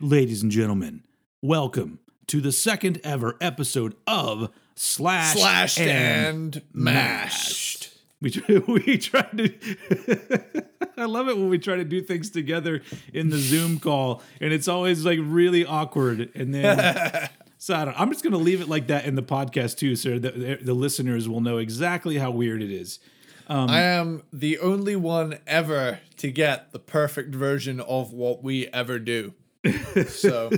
Ladies and gentlemen, welcome to the second ever episode of Slash Slashed and and mashed. We try, we try to. I love it when we try to do things together in the Zoom call, and it's always like really awkward. And then, so I don't, I'm just going to leave it like that in the podcast too, so the, the listeners will know exactly how weird it is. Um, I am the only one ever to get the perfect version of what we ever do. So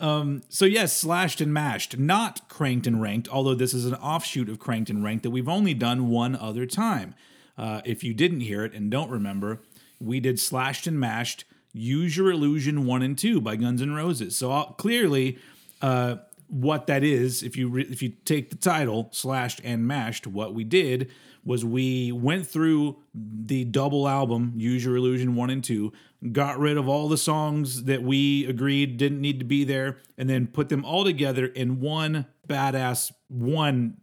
So yes, slashed and mashed, not cranked and ranked. Although this is an offshoot of cranked and ranked that we've only done one other time. Uh, if you didn't hear it and don't remember, we did slashed and mashed. Use your illusion one and two by Guns N' Roses. So uh, clearly, uh, what that is, if you re- if you take the title slashed and mashed, what we did was we went through the double album Use Your Illusion 1 and 2, got rid of all the songs that we agreed didn't need to be there and then put them all together in one badass one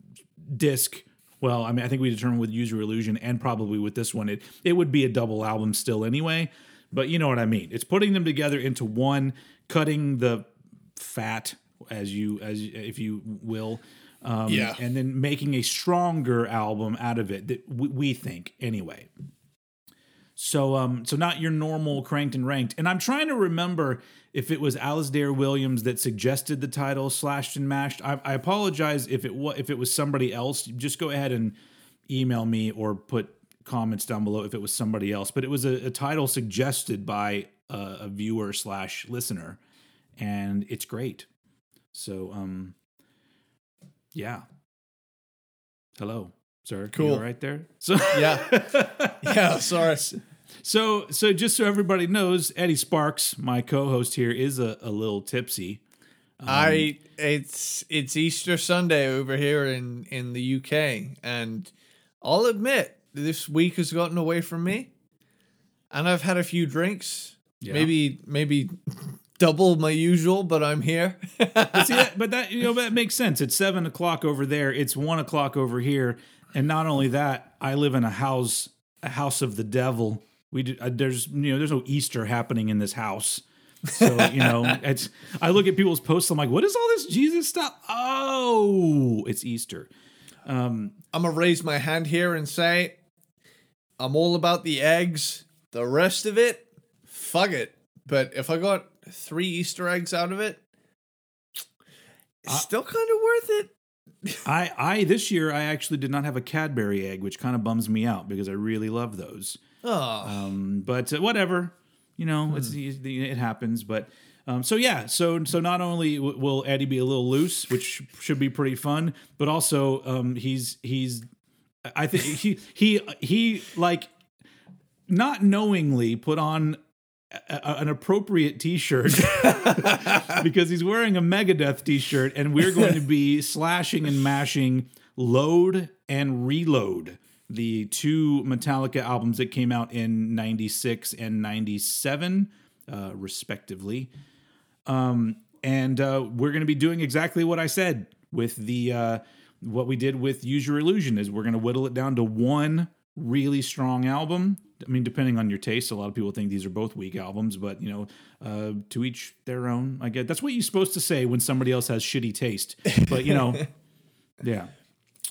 disc. Well, I mean I think we determined with Use Your Illusion and probably with this one it it would be a double album still anyway, but you know what I mean. It's putting them together into one, cutting the fat as you as if you will um, Yeah. and then making a stronger album out of it that we, we think anyway. So um so not your normal cranked and ranked. And i'm trying to remember if it was Alasdair Williams that suggested the title slashed and mashed. I, I apologize if it was if it was somebody else. Just go ahead and email me or put comments down below if it was somebody else. But it was a, a title suggested by a, a viewer slash listener and it's great. So um yeah hello sir Cool. right there so yeah, yeah. Sorry. so so just so everybody knows eddie sparks my co-host here is a, a little tipsy um, I it's it's Easter Sunday over here in in the UK, and I'll admit this week has gotten away from me, and I've had a few drinks. Yeah. Maybe maybe double my usual, but I'm here. See that, but that you know that makes sense. It's seven o'clock over there. It's one o'clock over here, and not only that, I live in a house, a house of the devil. We do, uh, there's you know there's no Easter happening in this house. So you know it's. I look at people's posts. I'm like, what is all this Jesus stuff? Oh, it's Easter. I'm gonna raise my hand here and say, I'm all about the eggs. The rest of it, fuck it. But if I got three Easter eggs out of it, it's still kind of worth it. I I this year I actually did not have a Cadbury egg, which kind of bums me out because I really love those. Oh, Um, but uh, whatever, you know, it's it happens. But um, so yeah, so so not only w- will Eddie be a little loose, which should be pretty fun, but also um, he's he's I think he he he like not knowingly put on a, an appropriate t-shirt because he's wearing a Megadeth t-shirt and we're going to be slashing and mashing Load and Reload, the two Metallica albums that came out in 96 and 97 uh, respectively. Um, and uh, we're going to be doing exactly what I said with the uh, what we did with Use Your Illusion is we're going to whittle it down to one really strong album. I mean, depending on your taste, a lot of people think these are both weak albums, but you know, uh, to each their own. I guess that's what you're supposed to say when somebody else has shitty taste. But you know, yeah,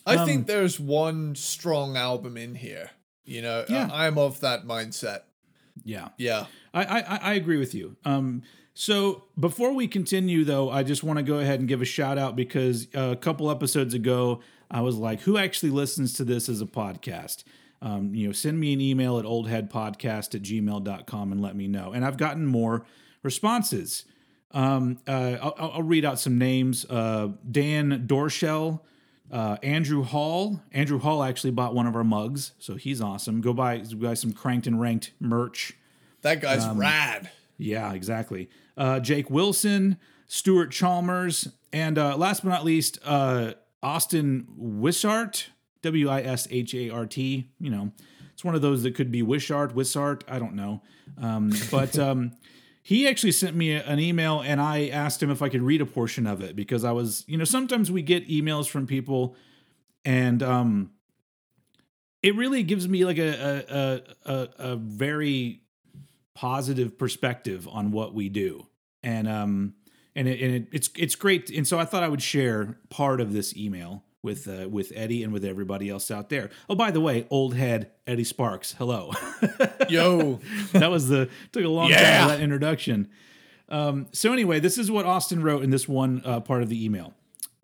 I um, think there's one strong album in here. You know, Yeah. I, I'm of that mindset. yeah. Yeah. I, I I agree with you. Um, so before we continue, though, I just want to go ahead and give a shout out because uh, a couple episodes ago, I was like, "Who actually listens to this as a podcast?" Um, you know, send me an email at oldheadpodcast at gmail.com and let me know. And I've gotten more responses. Um, uh, I'll, I'll- read out some names. Uh, Dan Dorshell, uh, Andrew Hall. Andrew Hall actually bought one of our mugs, so he's awesome. Go buy, buy some cranked and ranked merch. That guy's Um, rad. Yeah, exactly. Uh, Jake Wilson, Stuart Chalmers, and uh, last but not least, uh, Austin Wishart, W I S H A R T. You know, It's one of those that could be wish art, wish art. I don't know. Um, but um, he actually sent me an email and I asked him if I could read a portion of it because I was, you know, sometimes we get emails from people and um, it really gives me like a, a, a, a very positive perspective on what we do. And, um, and, it, and it, it's, it's great. And so I thought I would share part of this email with uh, with Eddie and with everybody else out there. Oh, by the way, old head Eddie Sparks, hello. Yo, that was the took a long Yeah. time for that introduction. Um, so anyway, this is what Austin wrote in this one uh, part of the email.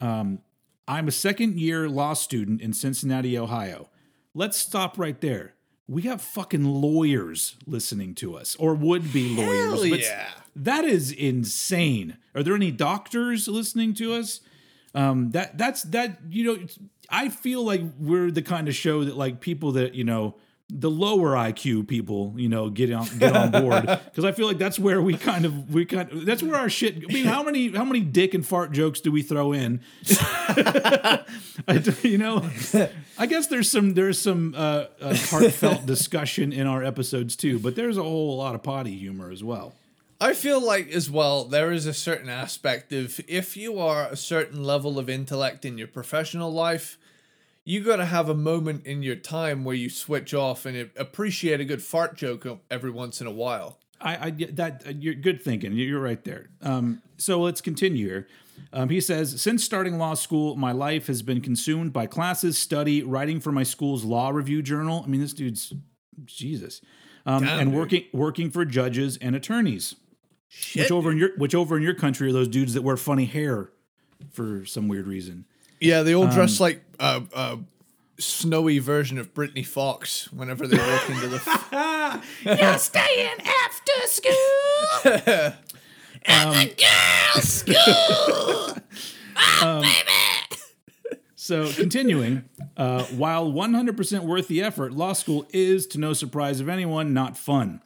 Um, I'm a second year law student in Cincinnati, Ohio. Let's stop right there. We have fucking lawyers listening to us, or would be lawyers. hell but yeah. that is insane. Are there any doctors listening to us? Um, that that's that you know, I feel like we're the kind of show that like people that you know the lower IQ people you know get on get on board because I feel like that's where we kind of we kind of, that's where our shit. I mean, how many how many dick and fart jokes do we throw in? I you know, I guess there's some there's some uh, uh, heartfelt discussion in our episodes too, but there's a whole lot of potty humor as well. I feel like as well there is a certain aspect of if you are a certain level of intellect in your professional life, you got to have a moment in your time where you switch off and appreciate a good fart joke every once in a while. I, I that uh, you're good thinking. You're right there. Um, so let's continue here. Um, he says, since starting law school, my life has been consumed by classes, study, writing for my school's law review journal. I mean, this dude's Jesus, um, Damn, and dude. working working for judges and attorneys. Shit. Which over in your which over in your country are those dudes that wear funny hair for some weird reason. Yeah, they all dress Um, like a, a snowy version of Britny Fox whenever they walk into the. You're staying after school at the girls' school. So, continuing, uh, while 100% worth the effort, law school is, to no surprise of anyone, not fun.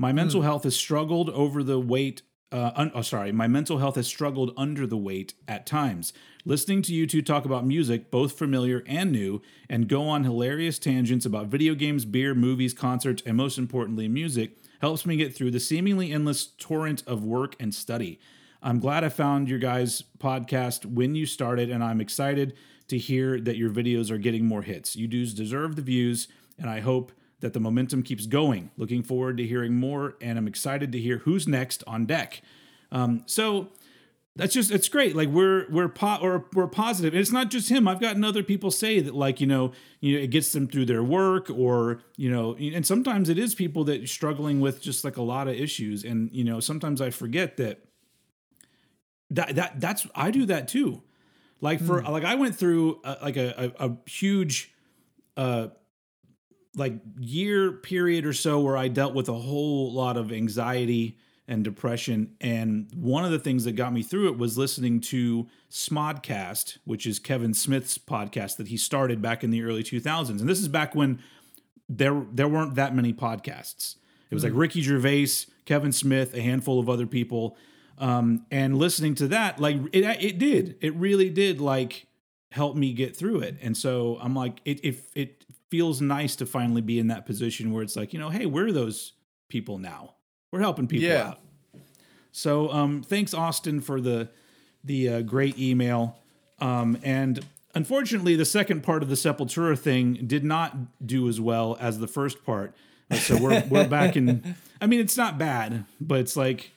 My mental health has struggled over the weight. Uh, un- oh, sorry, my mental health has struggled under the weight at times. Listening to you two talk about music, both familiar and new, and go on hilarious tangents about video games, beer, movies, concerts, and most importantly, music, helps me get through the seemingly endless torrent of work and study. I'm glad I found your guys' podcast when you started, and I'm excited to hear that your videos are getting more hits. You dudes deserve the views, and I hope that the momentum keeps going. Looking forward to hearing more, and I'm excited to hear who's next on deck. Um, so that's just it's great. Like we're we're po- or we're positive. And it's not just him. I've gotten other people say that like you know you know it gets them through their work or you know and sometimes it is people that are struggling with just like a lot of issues. And you know sometimes I forget that that that that's I do that too. Like for like I went through a, like a, a, a huge uh like year period or so where I dealt with a whole lot of anxiety and depression and one of the things that got me through it was listening to Smodcast, which is Kevin Smith's podcast that he started back in the early 2000s. And this is back when there there weren't that many podcasts. It was like Ricky Gervais, Kevin Smith, a handful of other people, um, and listening to that, like it, it did, it really did, like help me get through it. And so I'm like, it it it feels nice to finally be in that position where it's like, you know, hey, we're those people now. We're helping people Yeah. out. So um, thanks Austin for the the uh, great email. Um, and unfortunately, the second part of the Sepultura thing did not do as well as the first part. So we're we're back in. I mean, it's not bad, but it's like,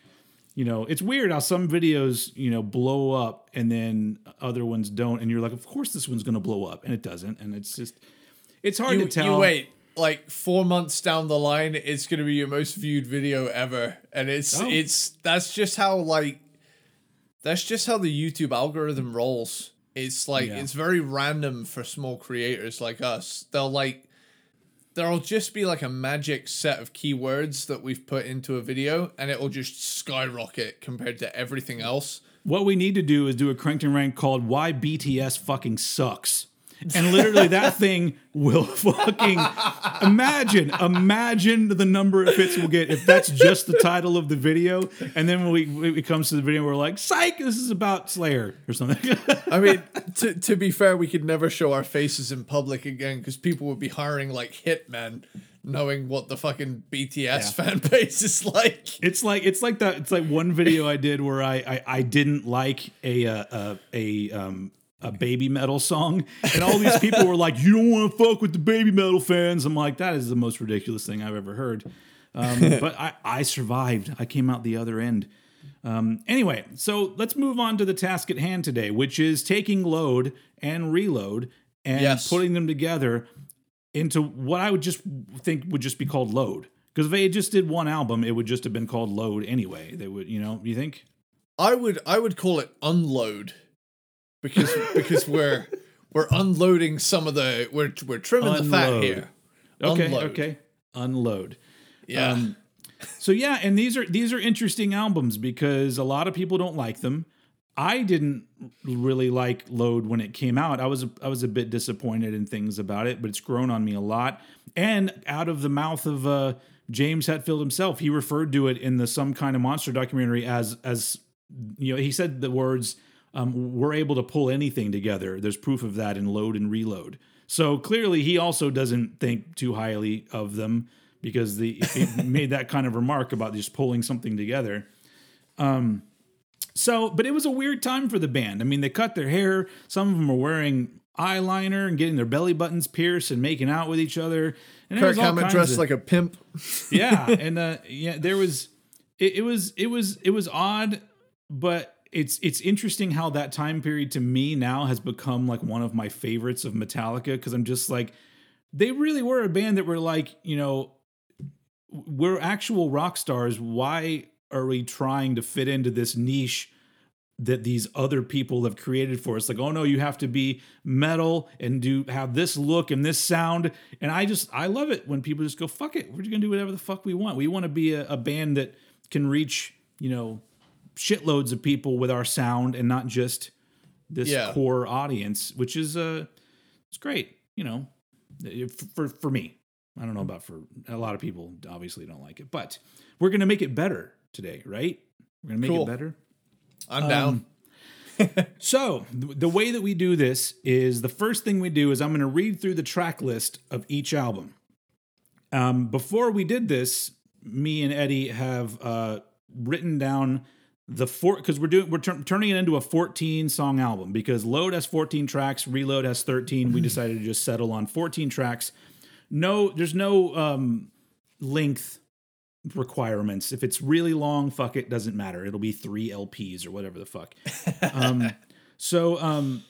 you know, it's weird how some videos you know blow up and then other ones don't, and you're like, of course this one's gonna blow up, and it doesn't, and it's just, it's hard You, to tell. you wait, like four months down the line, it's gonna be your most viewed video ever, and it's Oh. it's that's just how like that's just how the YouTube algorithm rolls. It's like Yeah. it's very random for small creators like us. They'll like there'll just be like a magic set of keywords that we've put into a video, and it will just skyrocket compared to everything else. What we need to do is do a cranked and ranked called "Why BTS Fucking Sucks," and literally that thing will fucking imagine, imagine the number of hits we'll get if that's just the title of the video, and then when we when it comes to the video, we're like, "Psych, this is about Slayer or something." I mean, to to be fair, we could never show our faces in public again because people would be hiring like hitmen knowing what the fucking BTS fan base is like. It's like it's like that. It's like one video I did where I I, I didn't like a uh, a a um a Babymetal song, and all these people were like, "You don't want to fuck with the Babymetal fans." I'm like, that is the most ridiculous thing I've ever heard. Um, but I I survived. I came out the other end. Um, anyway, so let's move on to the task at hand today, which is taking load and reload and Yes. putting them together into what I would just think would just be called load. Because if they just did one album, it would just have been called load anyway. They would, you know, you think? I would I would call it unload because because we're we're unloading some of the we're we're trimming the fat here. Okay, Unload. okay, unload. Yeah. Um, so yeah, and these are these are interesting albums because a lot of people don't like them. I didn't really like Load when it came out. I was I was a bit disappointed in things about it, but it's grown on me a lot. And out of the mouth of uh, James Hetfield himself, he referred to it in the Some Kind of Monster documentary as as you know he said the words um, "We're able to pull anything together." There's proof of that in Load and Reload. So clearly, he also doesn't think too highly of them because the he made that kind of remark about just pulling something together. Um, so, but it was a weird time for the band. I mean, they cut their hair. Some of them are wearing eyeliner and getting their belly buttons pierced and making out with each other. And Kirk Hammett dressed of- like a pimp. yeah, and uh, yeah, there was it, it was it was it was odd, but it's it's interesting how that time period to me now has become like one of my favorites of Metallica because I'm just like they really were a band that were like you know we're actual rock stars. Why are we trying to fit into this niche? that these other people have created for us like oh no you have to be metal and do have this look and this sound and i just i love it when people just go fuck it we're just gonna do whatever the fuck we want we want to be a, a band that can reach you know shitloads of people with our sound and not just this Yeah. core audience which is uh it's great you know for for me i don't know about for a lot of people obviously don't like it but we're gonna make it better today right we're gonna make Cool. it better I'm down. so, th- the way that we do this is the first thing we do is I'm going to read through the track list of each album. Um, before we did this, me and Eddie have uh, written down the four because we're doing we're tur- turning it into a 14 song album because Load has 14 tracks, Reload has 13. We decided to just settle on 14 tracks. No, there's no um, length requirements. If it's really long, fuck it, doesn't matter. It'll be three LPs or whatever the fuck. Um, so um,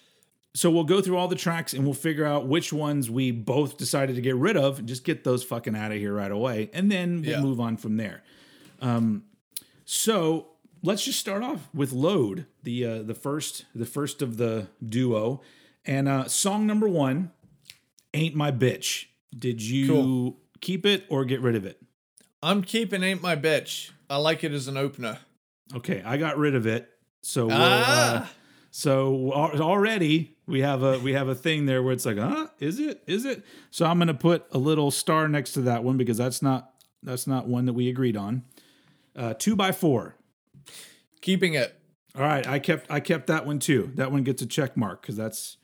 so we'll go through all the tracks and we'll figure out which ones we both decided to get rid of and just get those fucking out of here right away, and then we'll Yeah. move on from there. Um, so let's just start off with "Load," the uh, the first the first of the duo, and uh, song number one, "Ain't My Bitch." Did you Cool. keep it or get rid of it? I'm keeping Ain't My Bitch. I like it as an opener. Okay, I got rid of it. So we'll, uh, Ah. so already we have a we have a thing there where it's like, huh? Is it? Is it? So I'm gonna put a little star next to that one because that's not that's not one that we agreed on. Uh, two by four. Keeping it. All right, I kept I kept that one too. That one gets a check mark because that's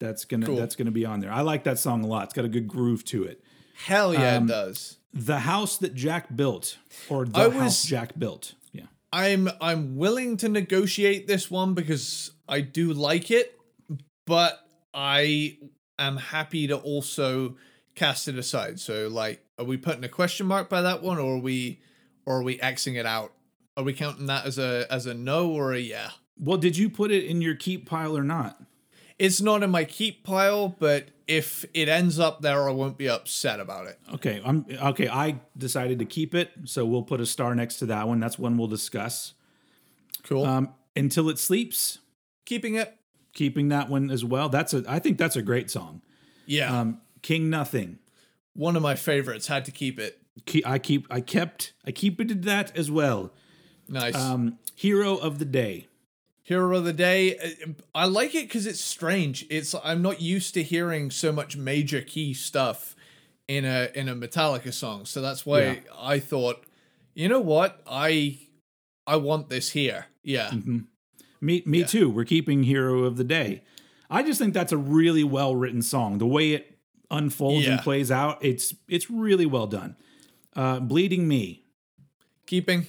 that's gonna Cool. that's gonna be on there. I like that song a lot. It's got a good groove to it. Hell yeah, Um, it does. The house that Jack built, or the I house was- Jack built. Yeah. I'm I'm willing to negotiate this one because I do like it, but I am happy to also cast it aside. So like are we putting a question mark by that one or are we or are we Xing it out? Are we counting that as a as a no or a yeah? Well, did you put it in your keep pile or not? It's not in my keep pile, but if it ends up there, I won't be upset about it. Okay, I'm okay. I decided to keep it, so we'll put a star next to that one. That's one we'll discuss. Cool. Um, until it sleeps, Keeping it. keeping that one as well. That's a. I think that's a great song. Yeah. Um, King Nothing. one of my favorites. Had to keep it. Ke- I keep. I kept. I keep it that as well. Nice. Um, Hero of the Day. Hero of the Day. uh, I like it because it's strange. It's I'm not used to hearing so much major key stuff in a in a Metallica song, so that's why Yeah. I thought, you know what, I I want this here. Yeah, Me, me Yeah. too. We're keeping Hero of the Day. I just think that's a really well written song. The way it unfolds Yeah. and plays out. It's it's really well done. Uh, Bleeding Me, Keeping.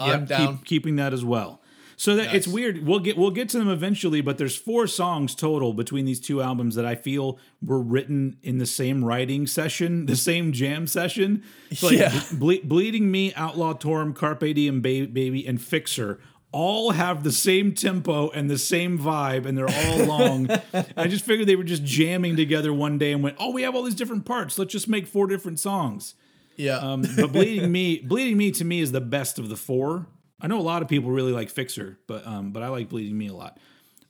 I'm Yep, down. Keep, keeping that as well. So that it's weird. We'll get we'll get to them eventually, but there's four songs total between these two albums that I feel were written in the same writing session, the same jam session. It's like Yeah. Ble- Bleeding Me, Outlaw Torn, Carpe Diem Ba- Baby, and Fixer all have the same tempo and the same vibe, and they're all long. I just figured they were just jamming together one day and went, "Oh, we have all these different parts. Let's just make four different songs." Yeah. Um, but bleeding me, bleeding me to me is the best of the four. I know a lot of people really like Fixer, but um, but I like bleeding me a lot.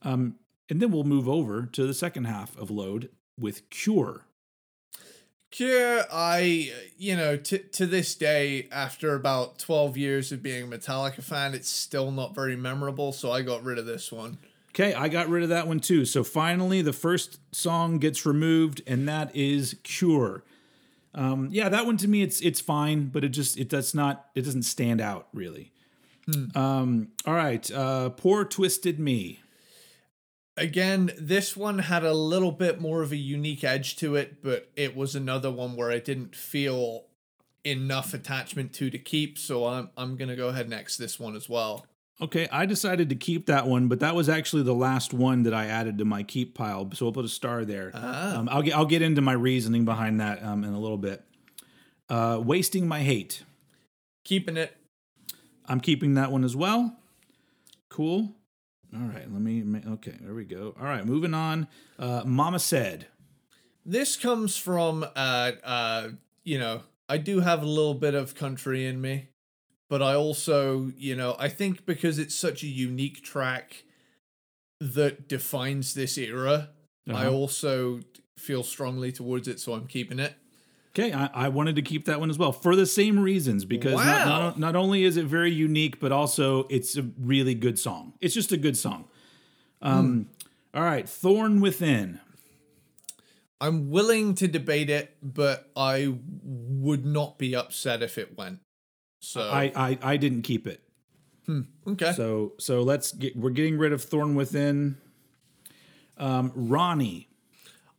Um, and then we'll move over to the second half of Load with Cure. Cure, I, you know, to to this day, after about 12 years of being a Metallica fan, it's still not very memorable, so I got rid of this one. Okay, I got rid of that one too. So finally, the first song gets removed, and that is Cure. Um, yeah, that one to me, it's it's fine, but it just it does not it doesn't stand out really. Um, all right, uh, poor twisted me. Again, this one had a little bit more of a unique edge to it, but it was another one where I didn't feel enough attachment to to keep, so I'm I'm going to go ahead next this one as well. Okay, I decided to keep that one, but that was actually the last one that I added to my keep pile. So we'll put a star there. Um, I'll get I'll get into my reasoning behind that um, in a little bit. Uh, Wasting my hate. Keeping it. I'm keeping that one as well. Cool. All right, let me. Okay, there we go. All right, moving on. Uh, Mama said. This comes from uh uh you know, I do have a little bit of country in me, but I also, you know, I think because it's such a unique track that defines this era, I Uh-huh. also feel strongly towards it, so I'm keeping it. Okay, I, I wanted to keep that one as well for the same reasons because not, Wow. not, not only is it very unique, but also it's a really good song. It's just a good song. Um, All right, Thorn Within. I'm willing to debate it, but I would not be upset if it went. So I, I I didn't keep it. okay. So so let's get we're getting rid of Thorn Within. Um, Ronnie.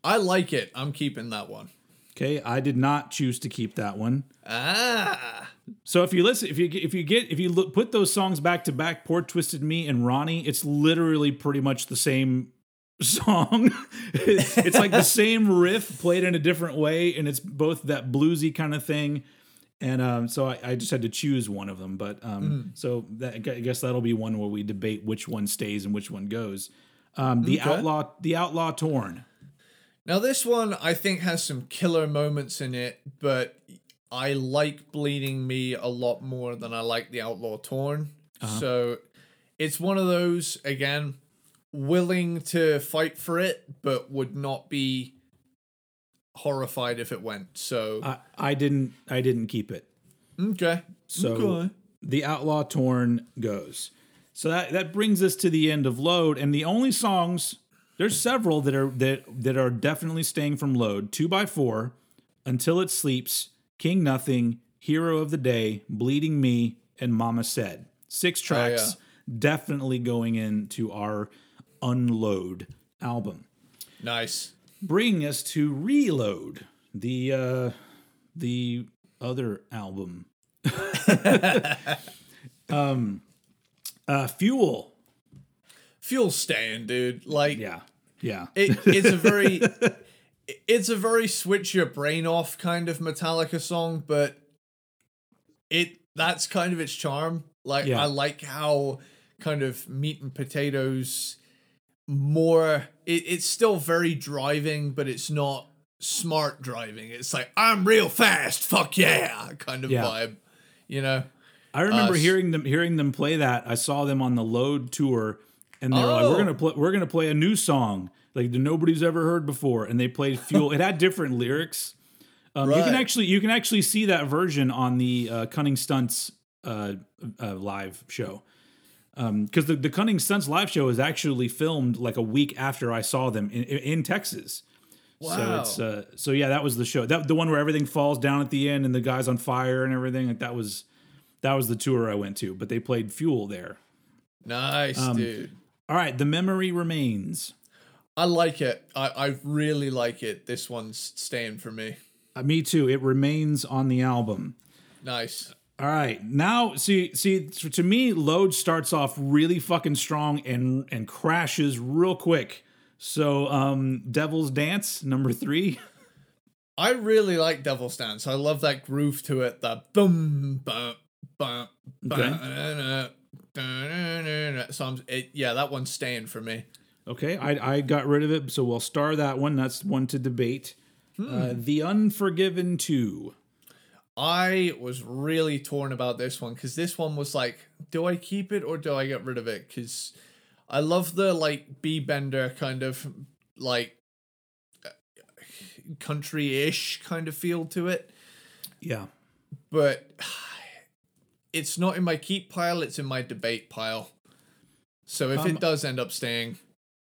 I like it. I'm keeping that one. Okay, I did not choose to keep that one. Ah. So if you listen, if you if you get if you look, put those songs back to back, Poor Twisted Me and Ronnie, it's literally pretty much the same song. it's like the same riff played in a different way, and it's both that bluesy kind of thing. And um, so I, I just had to choose one of them. But um, so that, I guess that'll be one where we debate which one stays and which one goes. Um, the Okay. outlaw, the outlaw torn. Now this one I think has some killer moments in it, but I like Bleeding Me a lot more than I like The Outlaw Torn. So it's one of those again willing to fight for it but would not be horrified if it went. So I, I didn't I didn't keep it. okay. So Okay. the Outlaw Torn goes. So that that brings us to the end of Load, and the only songs there's several that are that that are definitely staying from Load. Two by four, Until It Sleeps, King Nothing, Hero of the Day, Bleeding Me, and Mama Said. Six oh, tracks, definitely going into our Unload album. Nice. Bringing us to Reload, the uh, the other album. um, uh, Fuel. Fuel staying, dude. Like Yeah, yeah. it, it's a very it's a very switch your brain off kind of Metallica song, but it that's kind of its charm. Like Yeah. I like how kind of meat and potatoes more it, it's still very driving, but it's not smart driving. It's like I'm real fast, fuck yeah kind of Yeah. vibe. You know? I remember Uh, hearing them hearing them play that. I saw them on the Load tour, and they were like, Oh. "We're gonna play. We're gonna play a new song like that nobody's ever heard before." And they played Fuel. it had different lyrics. Um, You can actually you can actually see that version on the uh, Cunning Stunts uh, uh, live show. Because the, the Cunning Stunts live show is actually filmed like a week after I saw them in, in, in Texas. So Wow. it's uh, so yeah, that was the show. That the one where everything falls down at the end and the guy's on fire and everything. Like that was that was the tour I went to. But they played Fuel there. Nice, Um, dude. All right, the memory remains. I like it. I, I really like it. This one's staying for me. Uh, me too. It remains on the album. Nice. All right, now see see to me, load starts off really fucking strong and and crashes real quick. So, um, Devil's Dance number three. I really like Devil's Dance. I love that groove to it. That boom, bum, bum, Okay. So I'm, it, yeah, that one's staying for me. Okay, I I got rid of it, so we'll star that one. That's one to debate. Uh, the Unforgiven two. I was really torn about this one because this one was like, do I keep it or do I get rid of it? Because I love the like B bender kind of like country ish kind of feel to it, Yeah, but it's not in my keep pile, it's in my debate pile. So if Um, it does end up staying,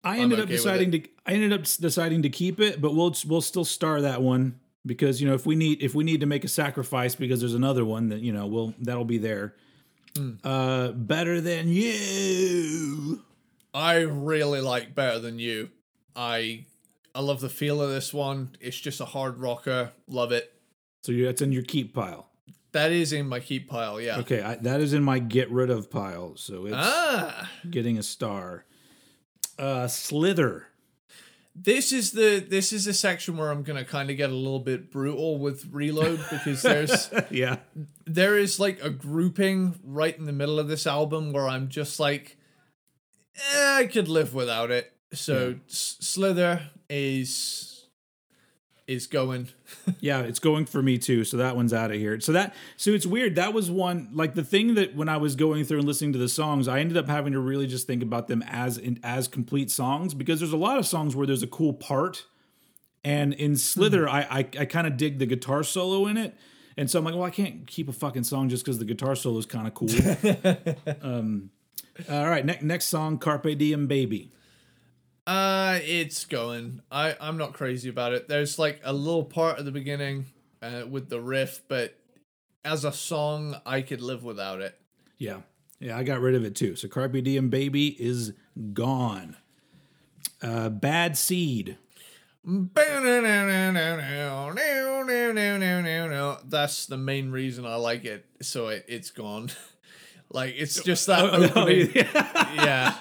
I ended up okay with deciding to I ended up deciding to keep it, but we'll we'll still star that one because you know if we need if we need to make a sacrifice because there's another one that you know we'll that'll be there. Uh, better than you. I really like Better Than You. I I love the feel of this one. It's just a hard rocker. Love it. So you, that's in your keep pile. That is in my keep pile, yeah. Okay, I, that is in my get rid of pile. So it's Ah, getting a star. Uh, Slither. This is the this is a section where I'm gonna kind of get a little bit brutal with reload because there's Yeah. there is like a grouping right in the middle of this album where I'm just like, eh, I could live without it. So S- Slither is is going. Yeah, it's going for me too. So that one's out of here. So that so it's weird. That was one like the thing that when I was going through and listening to the songs, I ended up having to really just think about them as in, as complete songs because there's a lot of songs where there's a cool part, and in Slither, I I, I kind of dig the guitar solo in it. And so I'm like, well, I can't keep a fucking song just because the guitar solo is kind of cool. um, all right, ne- next song, Carpe Diem, baby. Uh, it's going. I I'm not crazy about it. There's like a little part at the beginning uh, with the riff, but as a song, I could live without it. Yeah. Yeah, I got rid of it too. So Carpe Diem Baby is gone. Uh, Bad Seed. That's the main reason I like it. So it, it's gone. Like it's just that Oh, opening. yeah. yeah.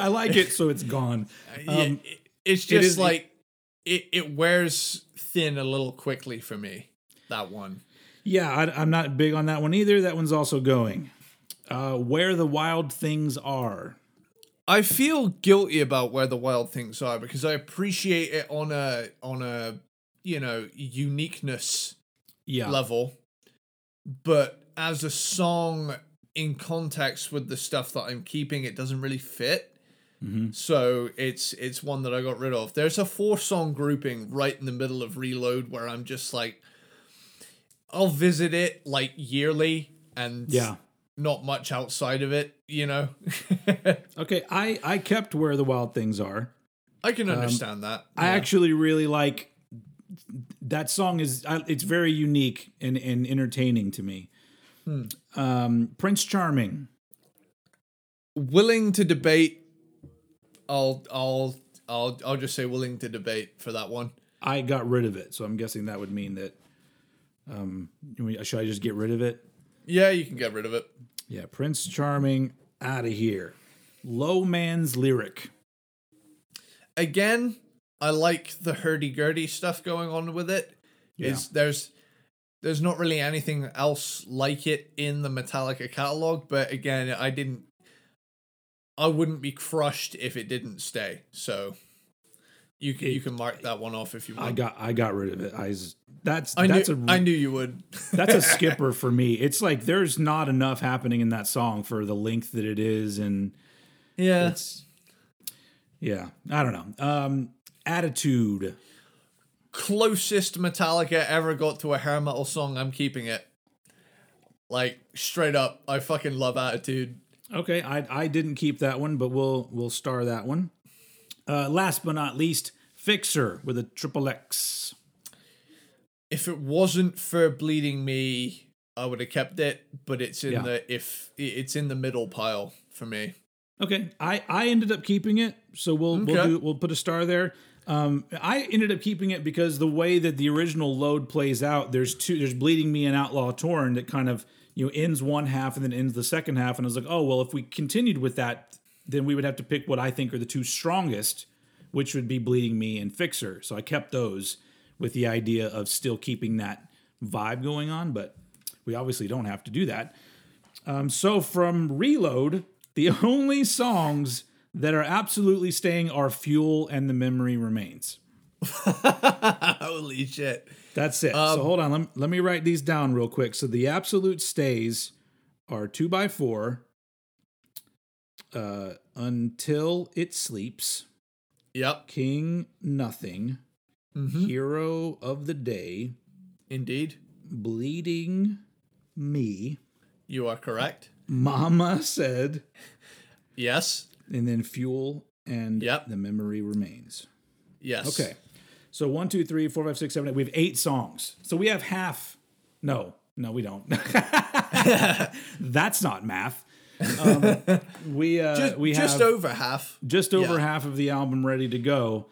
I like it, so it's gone. Um, it- it's just is- like it, it wears thin a little quickly for me. That one. Yeah, I, I'm not big on that one either. That one's also going. Uh, Where the Wild Things Are. I feel guilty about where the wild things are because I appreciate it on a on a you know uniqueness Yeah. level, but as a song in context with the stuff that I'm keeping, it doesn't really fit. Mhm. So it's it's one that I got rid of. There's a four song grouping right in the middle of Reload where I'm just like, I'll visit it like yearly and Yeah. not much outside of it. You know, Okay, I, I kept Where the Wild Things Are. I can understand that. Um, I actually really like that song is it's very unique and, and entertaining to me. Hmm. Um, Prince Charming. willing to debate. I'll I'll I'll I'll just say willing to debate for that one. I got rid of it, so I'm guessing that would mean that. Um, should I just get rid of it? Yeah, you can get rid of it. Yeah, Prince Charming out of here. Low Man's Lyric. Again, I like the hurdy gurdy stuff going on with it. Is there's there's not really anything else like it in the Metallica catalog, but again, I didn't I wouldn't be crushed if it didn't stay. So you can you can mark that one off if you want. I got I got rid of it. I that's I that's knew a I knew you would. that's a skipper for me. It's like there's not enough happening in that song for the length that it is, and yeah. yeah. I don't know. Um, attitude. Closest Metallica ever got to a hair metal song, I'm keeping it. Like straight up, I fucking love Attitude. Okay, I I didn't keep that one, but we'll we'll star that one. Uh, last but not least, Fixer with a triple X. If it wasn't for Bleeding Me, I would have kept it, but it's in Yeah. the if it's in the middle pile for me. Okay, I I ended up keeping it, so we'll we'll do we'll put a star there. Um, I ended up keeping it because the way that the original load plays out, there's two, there's bleeding me and outlaw torn that kind of you know ends one half and then ends the second half, and I was like, oh well, if we continued with that, then we would have to pick what I think are the two strongest, which would be bleeding me and fixer. So I kept those with the idea of still keeping that vibe going on, but we obviously don't have to do that. Um, so from Reload, the only songs that are absolutely staying are Fuel and The Memory Remains. Holy shit. That's it. so hold on, let, me- let me write these down real quick. So the absolute stays are two by four uh, Until It Sleeps, Yep, King Nothing, Hero of the Day, indeed. Bleeding Me, You are correct. Mama Said, Yes. And then Fuel and Yep. The Memory Remains. Yes. Okay. So one, two, three, four, five, six, seven, eight. We have eight songs. So we have half. No, no, we don't. That's not math. Um, we uh, Just, we just over half. just over yeah. half of the album ready to go.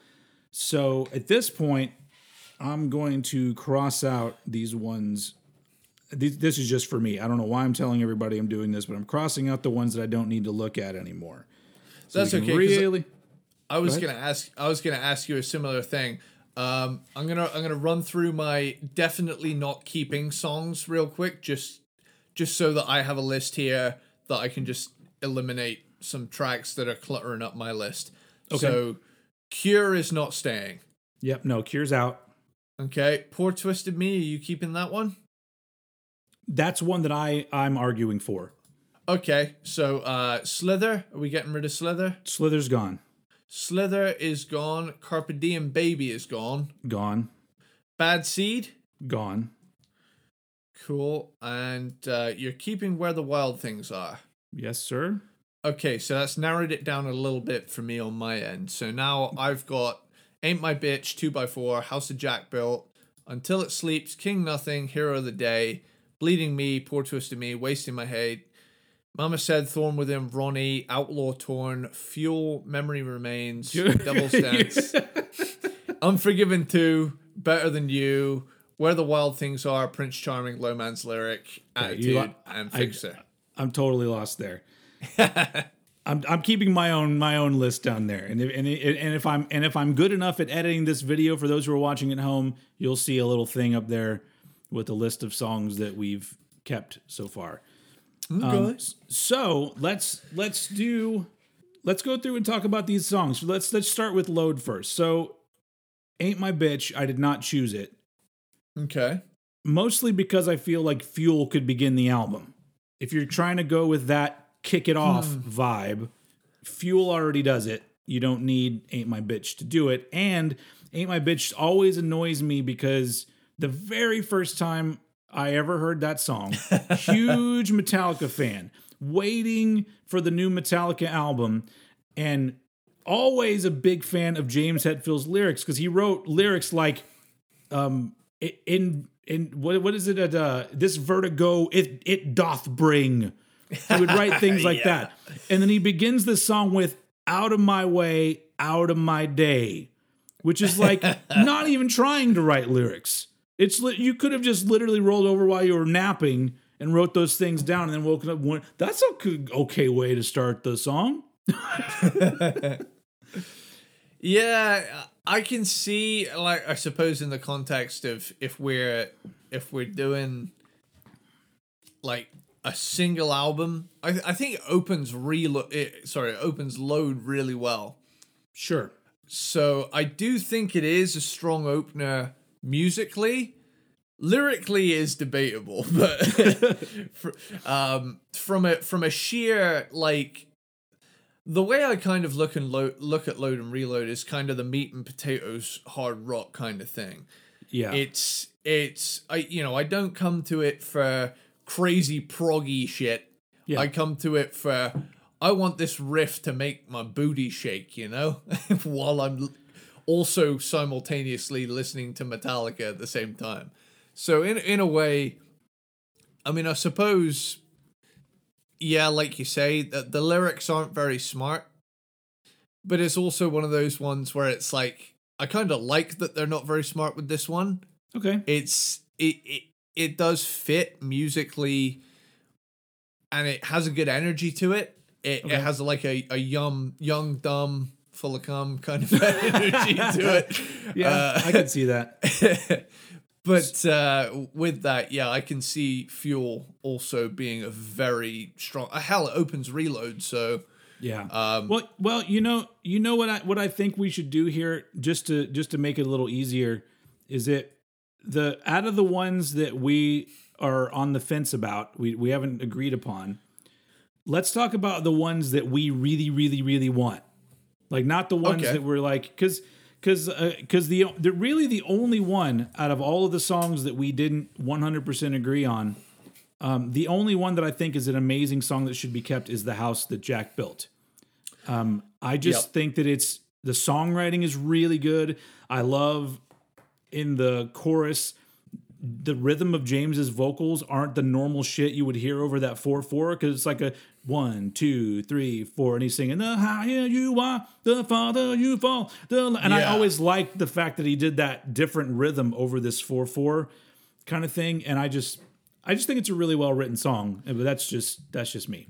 So at this point, I'm going to cross out these ones. These, this is just for me. I don't know why I'm telling everybody I'm doing this, but I'm crossing out the ones that I don't need to look at anymore. So That's okay, Really, I was ahead. gonna ask. I was gonna ask you a similar thing. Um, I'm gonna I'm gonna run through my definitely not keeping songs real quick, just just so that I have a list here that I can just eliminate some tracks that are cluttering up my list. So, Cure is not staying. yep. No, Cure's out. Okay, Poor Twisted Me. Are you keeping that one? That's one that I I'm arguing for. Okay, so uh, Slither. Are we getting rid of Slither? Slither's gone. Slither is gone. Carpe Diem Baby is gone. Gone. Bad Seed. Gone. Cool. And uh, you're keeping where the wild things are. Yes, sir. Okay, so that's narrowed it down a little bit for me on my end. So now I've got Ain't My Bitch, 2x4, House of Jack Built, Until It Sleeps, King Nothing, Hero of the Day, Bleeding Me, Poor Twisted Me, Wasting My Hate, Mama Said, Thorn Within, Ronnie, Outlaw Torn, Fuel, Memory Remains, Devil's Dance, Unforgiven 2, Better Than You, Where the Wild Things Are, Prince Charming, Low Man's Lyric, Attitude, you lo- and I- Fixer. I'm totally lost there. I'm, I'm keeping my own my own list down there, and if, and if, and if I'm and if I'm good enough at editing this video for those who are watching at home, you'll see a little thing up there with a list of songs that we've kept so far. Um, so let's let's do let's go through and talk about these songs. Let's let's start with load first. So, ain't my bitch. I did not choose it okay. mostly because I feel like Fuel could begin the album. If you're trying to go with that kick it off vibe, Fuel already does it. You don't need Ain't My Bitch to do it. And Ain't My Bitch always annoys me because the very first time I ever heard that song, huge Metallica fan, waiting for the new Metallica album, and always a big fan of James Hetfield's lyrics because he wrote lyrics like um in in what what is it at uh this vertigo it it doth bring. He would write things like Yeah. that. And then he begins the song with out of my way out of my day which is like not even trying to write lyrics it's li- you could have just literally rolled over while you were napping and wrote those things down and then woken up one that's a okay way to start the song Yeah, I can see like I suppose in the context of if we're if we're doing like a single album, I I think it opens reload sorry, it opens load really well. sure So I do think it is a strong opener musically. Lyrically is debatable, but um, from a from a sheer like the way I kind of look and lo- look at load and reload is kind of the meat and potatoes hard rock kind of thing. yeah It's it's I you know I don't come to it for crazy proggy shit. Yeah. I come to it for I want this riff to make my booty shake, you know, while I'm also simultaneously listening to Metallica at the same time. So in in a way, I mean, I suppose yeah, like you say, the, the lyrics aren't very smart, but it's also one of those ones where it's like I kind of like that they're not very smart with this one. Okay. It's it it, it does fit musically, and it has a good energy to it. It, Okay. it has like a, a young young dumb full of cum kind of energy to it. Yeah, Uh, I can see that. but uh, with that, yeah, I can see Fuel also being a very strong. Uh, hell, it opens reload, so Yeah. um, well, well, you know, you know what I what I think we should do here, just to just to make it a little easier, is that the out of the ones that we are on the fence about, we we haven't agreed upon. Let's talk about the ones that we really, really, really want. Like not the ones Okay. that we're like, because because because the the really the only one out of all of the songs that we didn't 100% agree on um, the only one that I think is an amazing song that should be kept is "The House That Jack Built." Um, I just Yep. think that it's the songwriting is really good. I love in the chorus the rhythm of James's vocals aren't the normal shit you would hear over that four four because it's like a one two three four and he's singing the higher you are the farther you fall. The and I always liked the fact that he did that different rhythm over this four four kind of thing and I just I just think it's a really well written song but that's just that's just me.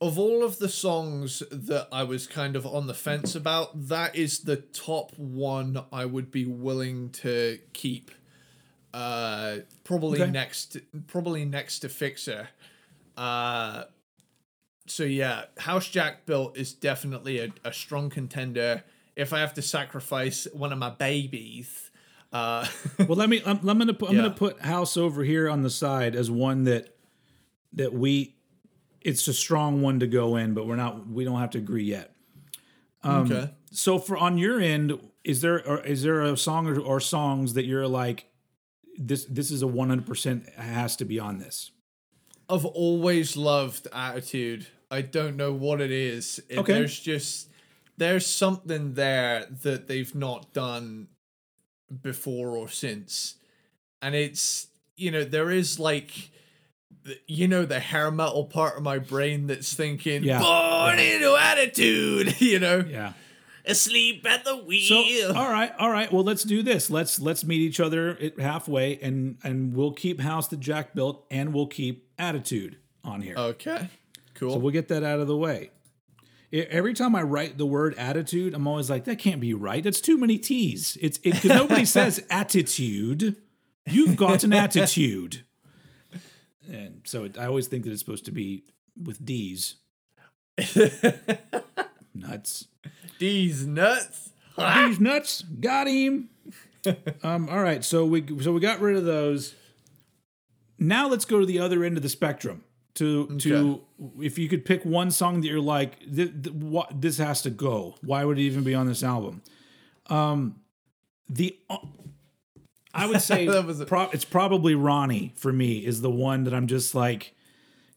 Of all of the songs that I was kind of on the fence about, that is the top one I would be willing to keep. Uh, probably Okay. next, probably next to Fixer. Uh, so yeah, House Jack built is definitely a, a strong contender. If I have to sacrifice one of my babies, uh, well let me I'm, I'm gonna put I'm Yeah. gonna put house over here on the side as one that that we it's a strong one to go in but we're not we don't have to agree yet okay. so for on your end is there or is there a song or, or songs that you're like this this is a 100% has to be on this I've always loved attitude. I don't know what it is. It- Okay. There's just there's something there that they've not done before or since. And it's you know, there is like you know the hair metal part of my brain that's thinking Yeah. born into attitude, you know. yeah Asleep at the wheel. so all right all right well let's do this let's let's meet each other halfway and and we'll keep house that jack built and we'll keep attitude on here okay. Cool. So we'll get that out of the way. Every time I write the word attitude, I'm always like, that can't be right. That's too many T's. It's because nobody says attitude. You've got an attitude. And so it, I always think that it's supposed to be with D's. Nuts. These nuts. These nuts. Got him. um, all right. So we so we got rid of those. Now let's go to the other end of the spectrum. To to if you could pick one song that you're like, th- th- what this has to go. Why would it even be on this album? Um, the I would say That was a- pro- it's probably Ronnie for me is the one that I'm just like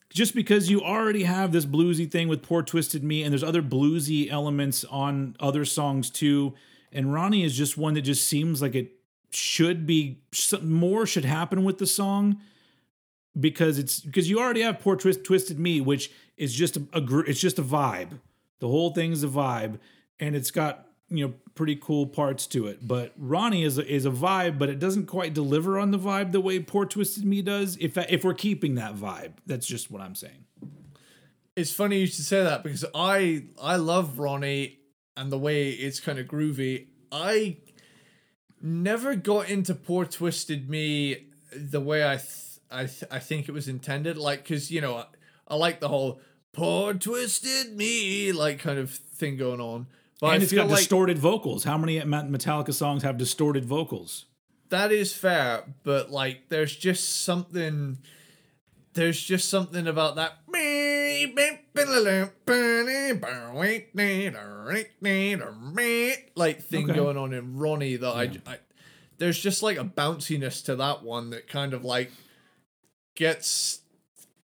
just because you already have this bluesy thing with Poor Twisted Me, and there's other bluesy elements on other songs too. And Ronnie is just one that just seems like it should be more should happen with the song because it's because you already have Poor Twist, Twisted Me, which is just a, a it's just a vibe. The whole thing's a vibe, and it's got you know pretty cool parts to it. But Ronnie is a, is a vibe, but it doesn't quite deliver on the vibe the way Poor Twisted Me does. If if we're keeping that vibe, that's just what I'm saying. It's funny you should say that because I I love Ronnie and the way it's kind of groovy. I never got into Poor Twisted Me the way I th- I th- I think it was intended. Like, cause you know I, I like the whole Poor Twisted Me like kind of thing going on. But and I it's got like distorted vocals. How many Metallica songs have distorted vocals? that is fair, but like there's just something there's just something about that like thing Okay. going on in Ronnie that I, I there's just like a bounciness to that one that kind of like gets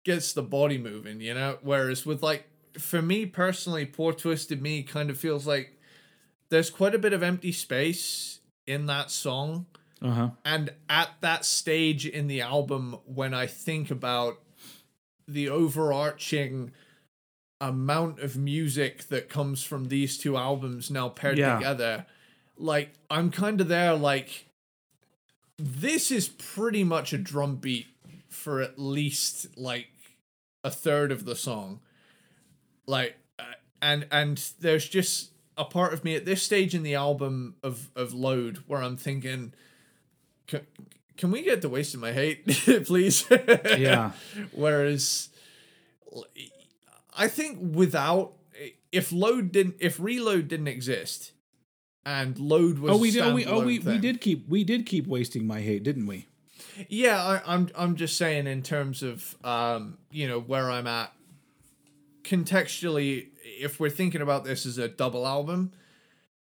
gets the body moving, you know? Whereas with like for me personally, Poor Twisted Me kind of feels like there's quite a bit of empty space in that song. Uh huh. And at that stage in the album, when I think about the overarching amount of music that comes from these two albums now paired Yeah. together. Like I'm kind of there like this is pretty much a drum beat for at least like a third of the song. Like uh, and and there's just a part of me at this stage in the album of of load where I'm thinking can, can we get the waste of my hate please Yeah. Whereas, I think without if load didn't if reload didn't exist, and load was Oh, we did. Oh, we, oh, we, we did keep we did keep wasting my hate, didn't we? Yeah, I, I'm I'm just saying in terms of um you know where I'm at contextually. If we're thinking about this as a double album.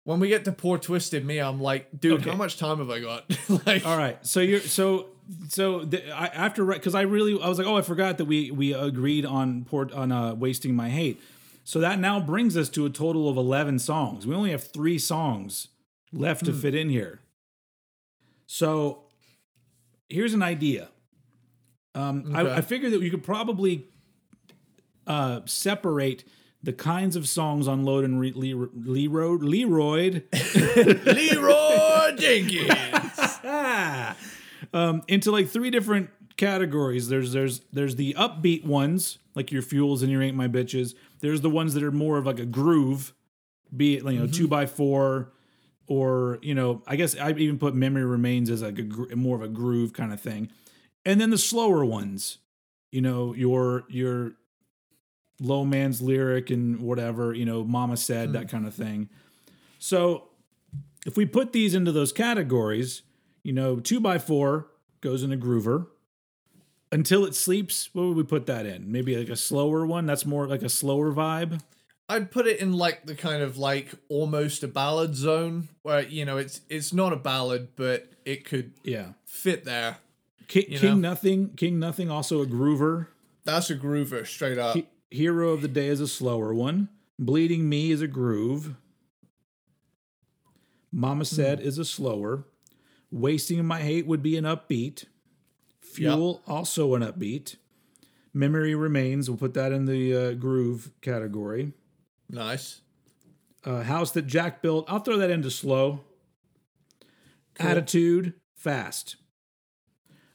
When we get to poor twisted me, I'm like, dude, Okay. how much time have I got? like, All right. So you're so so the, I, after because I really I was like, oh, I forgot that we we agreed on port on uh, wasting my hate. So that now brings us to a total of eleven songs. We only have three songs left to fit in here. So here's an idea. Um, Okay. I, I figured that you could probably uh, separate the kinds of songs on Load and Re- Le- Leroy Leroy Leroy Jenkins. um, into like three different categories. There's there's there's the upbeat ones, like your fuels and your ain't my bitches. There's the ones that are more of like a groove, be it you know two by four, or you know I guess I even put memory remains as like a gr- more of a groove kind of thing, and then the slower ones, you know your your low man's lyric and whatever you know mama said that hmm. kind of thing. So if we put these into those categories, you know, two by four goes in a groover. Until it sleeps, what would we put that in? Maybe like a slower one. That's more like a slower vibe. I'd put it in like the kind of like almost a ballad zone where you know it's it's not a ballad but it could Yeah. fit there. Ki- You King? Nothing. King Nothing also a groover. That's a groover straight up. Hero of the Day is a slower one. Bleeding Me is a groove. Mama Said is a slower. Wasting My Hate would be an upbeat. Fuel also an upbeat. Memory Remains, we'll put that in the uh, groove category. Nice. Uh, House That Jack Built, I'll throw that into slow. Attitude, fast.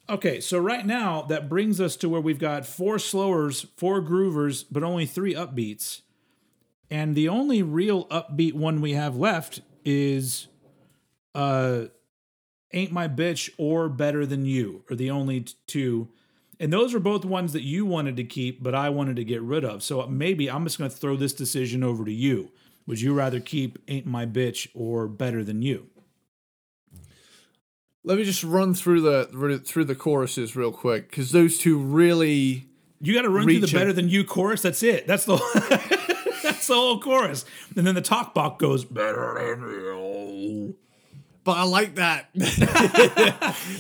Okay, so right now that brings us to where we've got four slowers, four groovers, but only three upbeats. And the only real upbeat one we have left is uh Ain't My Bitch or Better Than You are the only two. And those are both ones that you wanted to keep, but I wanted to get rid of. So maybe I'm just going to throw this decision over to you. Would you rather keep Ain't My Bitch or Better Than You? Let me just run through the through the choruses real quick because those two really. You got to run through the. Better Than You chorus. That's it. That's the that's the whole chorus. And then the talk box goes Better Than You. But I like that.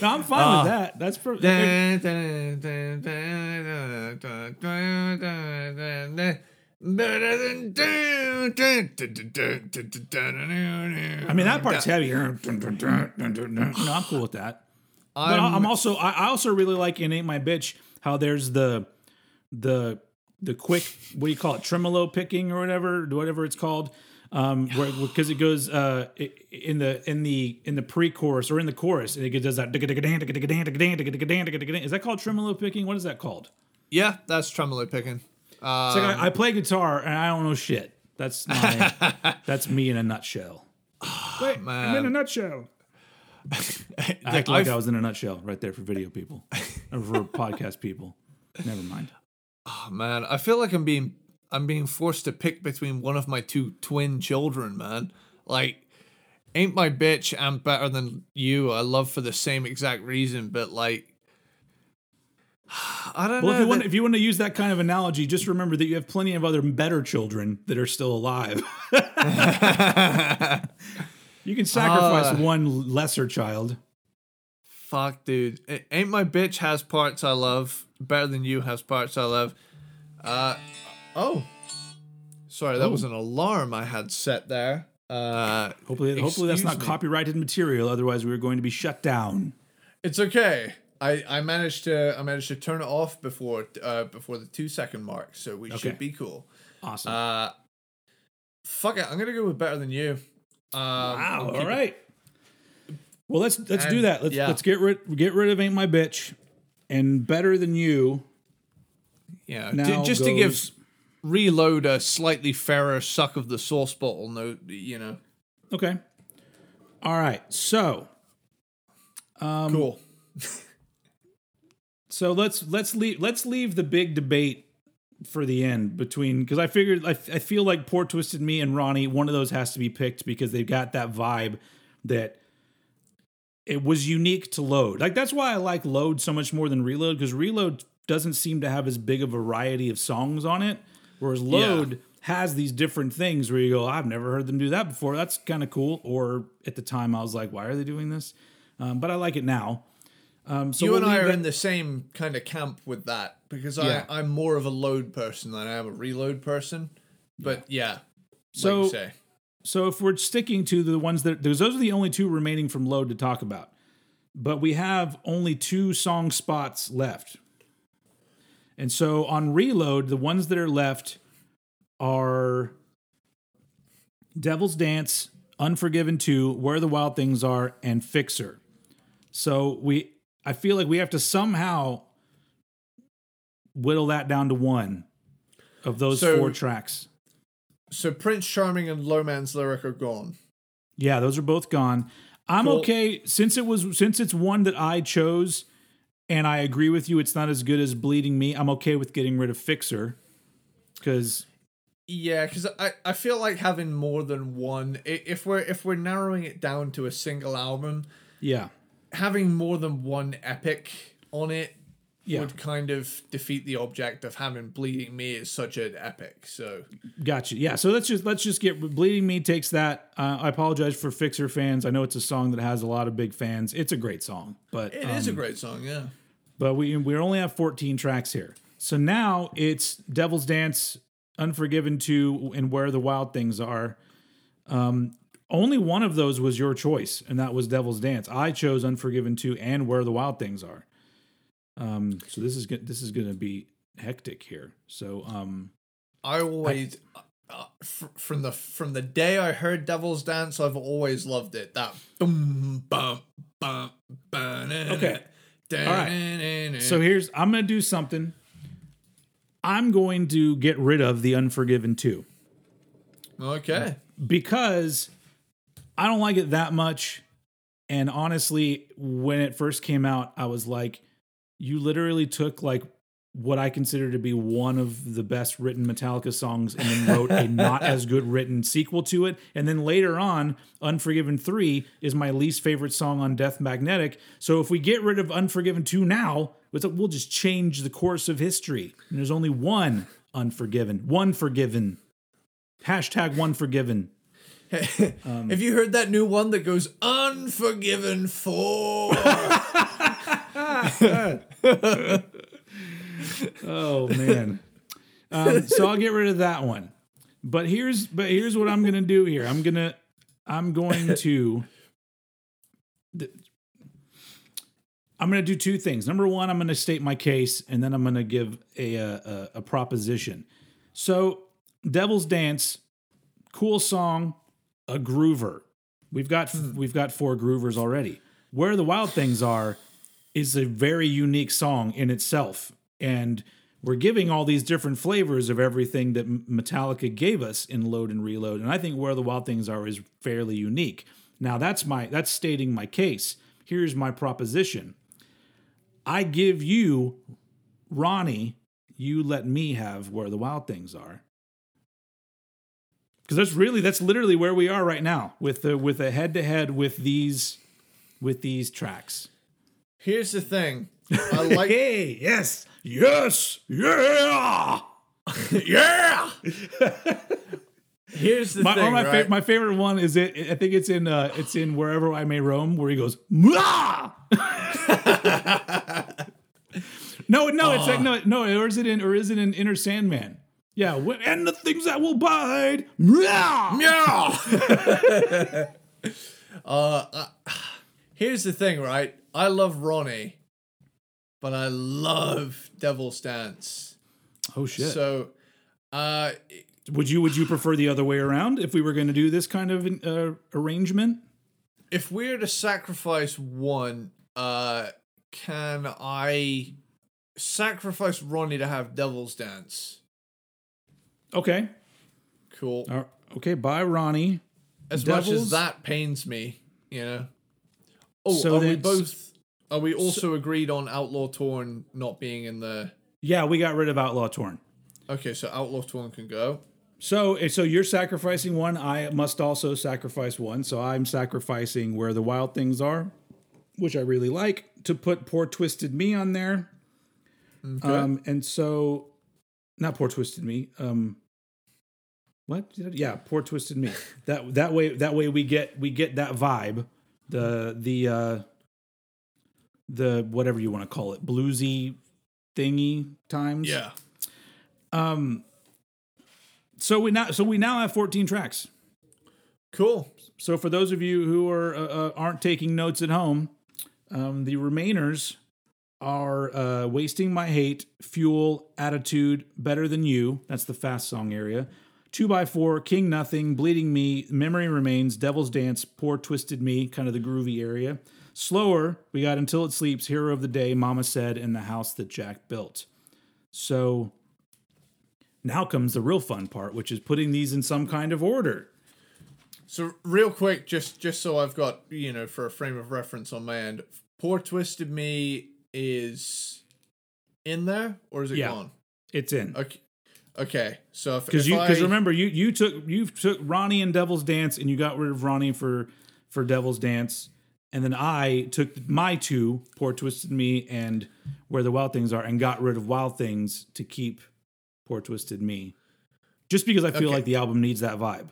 No, I'm fine with that. That's per- Better than I mean, that part's heavy. No, I'm cool with that. But I'm- I'm also I I also really like in Ain't My Bitch how there's the the the quick what do you call it tremolo picking or whatever whatever it's called um where because it goes uh in the in the in the pre-chorus or in the chorus and it does that is that called tremolo picking what is that called Yeah, that's tremolo picking. Uh, it's like I, I play guitar and I don't know shit that's my that's me in a nutshell Wait, I'm in a nutshell I act like I've- I was in a nutshell right there for video people or for podcast people. Never mind. Oh, man, I feel like I'm being I'm being forced to pick between one of my two twin children, man. Like, ain't my bitch and better than you. I love for the same exact reason, but like, I don't Well, know. if you want if you want to use that kind of analogy, just remember that you have plenty of other better children that are still alive. you can sacrifice Uh. one lesser child. Fuck, dude. A- Ain't my bitch has parts I love. Better than you has parts I love. Uh oh. Sorry, that Oh. was an alarm I had set there. Uh Hopefully, hopefully that's not me. copyrighted material. Otherwise, we are going to be shut down. It's okay. I, I managed to I managed to turn it off before uh before the two second mark, so we Okay. should be cool. Awesome. Uh, fuck it, I'm gonna go with better than you. Um, wow. All keep it- Well, let's let's do that. Let's yeah. let's get rid get rid of ain't my bitch, and better than you. Yeah, just to give reload a slightly fairer suck of the sauce bottle note. You know, Okay. All right. So Um, cool. so let's let's leave let's leave the big debate for the end between because I figured I, I feel like Poor Twisted Me and Ronnie one of those has to be picked because they've got that vibe that it was unique to Load. Like that's why I like Load so much more than Reload because Reload doesn't seem to have as big a variety of songs on it, whereas Load has these different things where you go, I've never heard them do that before. That's kind of cool. Or at the time I was like, why are they doing this? Um, but I like it now. Um, so you we'll and I are that- in the same kind of camp with that because Yeah. I I'm more of a load person than I am a reload person. But yeah, So- like you say. So if we're sticking to the ones that those those are the only two remaining from load to talk about. But we have only two song spots left. And so on reload, the ones that are left are Devil's Dance, Unforgiven 2, Where the Wild Things Are, and Fixer. So we I feel like we have to somehow whittle that down to one of those So- four tracks. So Prince Charming and Low Man's Lyric are gone. Yeah, those are both gone. I'm Cool. okay since it was since it's one that I chose, and I agree with you. It's not as good as Bleeding Me. I'm okay with getting rid of Fixer because Yeah, because I, I feel like having more than one. If we're if we're narrowing it down to a single album, yeah, having more than one epic on it yeah, would kind of defeat the object of having Bleeding Me as such an epic. So gotcha. Yeah, so let's just let's just get Bleeding Me takes that. Uh, I apologize for Fixer fans. I know it's a song that has a lot of big fans. It's a great song, but it is um, a great song. Yeah. but we we only have 14 tracks here. So now it's Devil's Dance, Unforgiven 2, and Where the Wild Things Are. Um, only one of those was your choice, and that was Devil's Dance. I chose Unforgiven 2 and Where the Wild Things Are. Um, so this is this is going to be hectic here. So um, I always uh, fr- from the from the day I heard Devil's Dance, I've always loved it. That boom bum bum bum. Okay. right. so here's I'm going to do something. I'm going to get rid of the Unforgiven 2. okay. because I don't like it that much. And honestly, when it first came out, I was like, you literally took like what I consider to be one of the best written Metallica songs and then wrote a not as good written sequel to it. And then later on, Unforgiven 3 is my least favorite song on Death Magnetic. So if we get rid of Unforgiven 2 now, it's like, we'll just change the course of history. And there's only one Unforgiven, one forgiven. Hashtag one forgiven. Um, Have you heard that new one that goes Unforgiven 4? Oh man. Um, so I'll get rid of that one. But here's but here's what I'm gonna do here. I'm gonna I'm going to I'm gonna do two things. Number one, I'm gonna state my case, and then I'm gonna give a a, a, a proposition. So Devil's Dance, cool song, a groover. We've got hmm. we've got four groovers already. Where the Wild Things Are is a very unique song in itself. And we're giving all these different flavors of everything that Metallica gave us in Load and Reload. And I think Where the Wild Things Are is fairly unique. Now that's my that's stating my case. Here's my proposition. I give you Ronnie, you let me have Where the Wild Things Are. Because that's really that's literally where we are right now with the with a head to head with these with these tracks. Here's the thing. I like hey, yes, yes, yeah. Yeah. Here's the My, thing, my, right? fa- my favorite one is it. I think it's in uh, it's in wherever I may roam, where he goes. No, no, it's like no, no. Or is it in? Or is it in Enter Sandman? Yeah, and the things that will bide. Meow. Meow. uh, uh, here's the thing, right? I love Ronnie, but I love Devil's Dance. Oh shit. So, uh, would you would you prefer the other way around if we were going to do this kind of uh, arrangement? if we're to sacrifice one, uh, can I sacrifice Ronnie to have Devil's Dance? Okay. Cool. Uh, okay. Bye, Ronnie. as much as that pains me, you know. Oh, So are we both? Are we also agreed on Outlaw Torn not being in the? Yeah, we got rid of Outlaw Torn. Okay, so Outlaw Torn can go. So, eh, so you're sacrificing one. I must also sacrifice one. So I'm sacrificing where the wild things are, which I really like, to put poor twisted me on there. Okay. Um, and so, not poor twisted me. Um, what? Yeah, poor twisted me. that that way that way we get we get that vibe. The the uh, the whatever you want to call it, bluesy thingy times. yeah. Um. So we now so we now have 14 tracks. Cool. So for those of you who are uh, uh, aren't taking notes at home, um, the remainers are uh, "Wasting My Hate," "Fuel," "Attitude," "Better Than You." That's the fast song area. Two by four, "King Nothing," "Bleeding Me," "Memory Remains," "Devil's Dance," "Poor Twisted Me," kind of the groovy area. Slower, we got "Until It Sleeps," "Hero of the Day," "Mama Said," and "The House That Jack Built." So now comes the real fun part, which is putting these in some kind of order. So real quick, just just so I've got you know for a frame of reference on my end, poor twisted me is in there or is it Yeah. gone? It's in. Okay. Okay. So Because you because remember you you took you took Ronnie and Devil's Dance and you got rid of Ronnie for for Devil's Dance, and then I took my two Poor Twisted Me and Where the Wild Things Are and got rid of Wild Things to keep Poor Twisted Me, just because I feel Okay. like the album needs that vibe.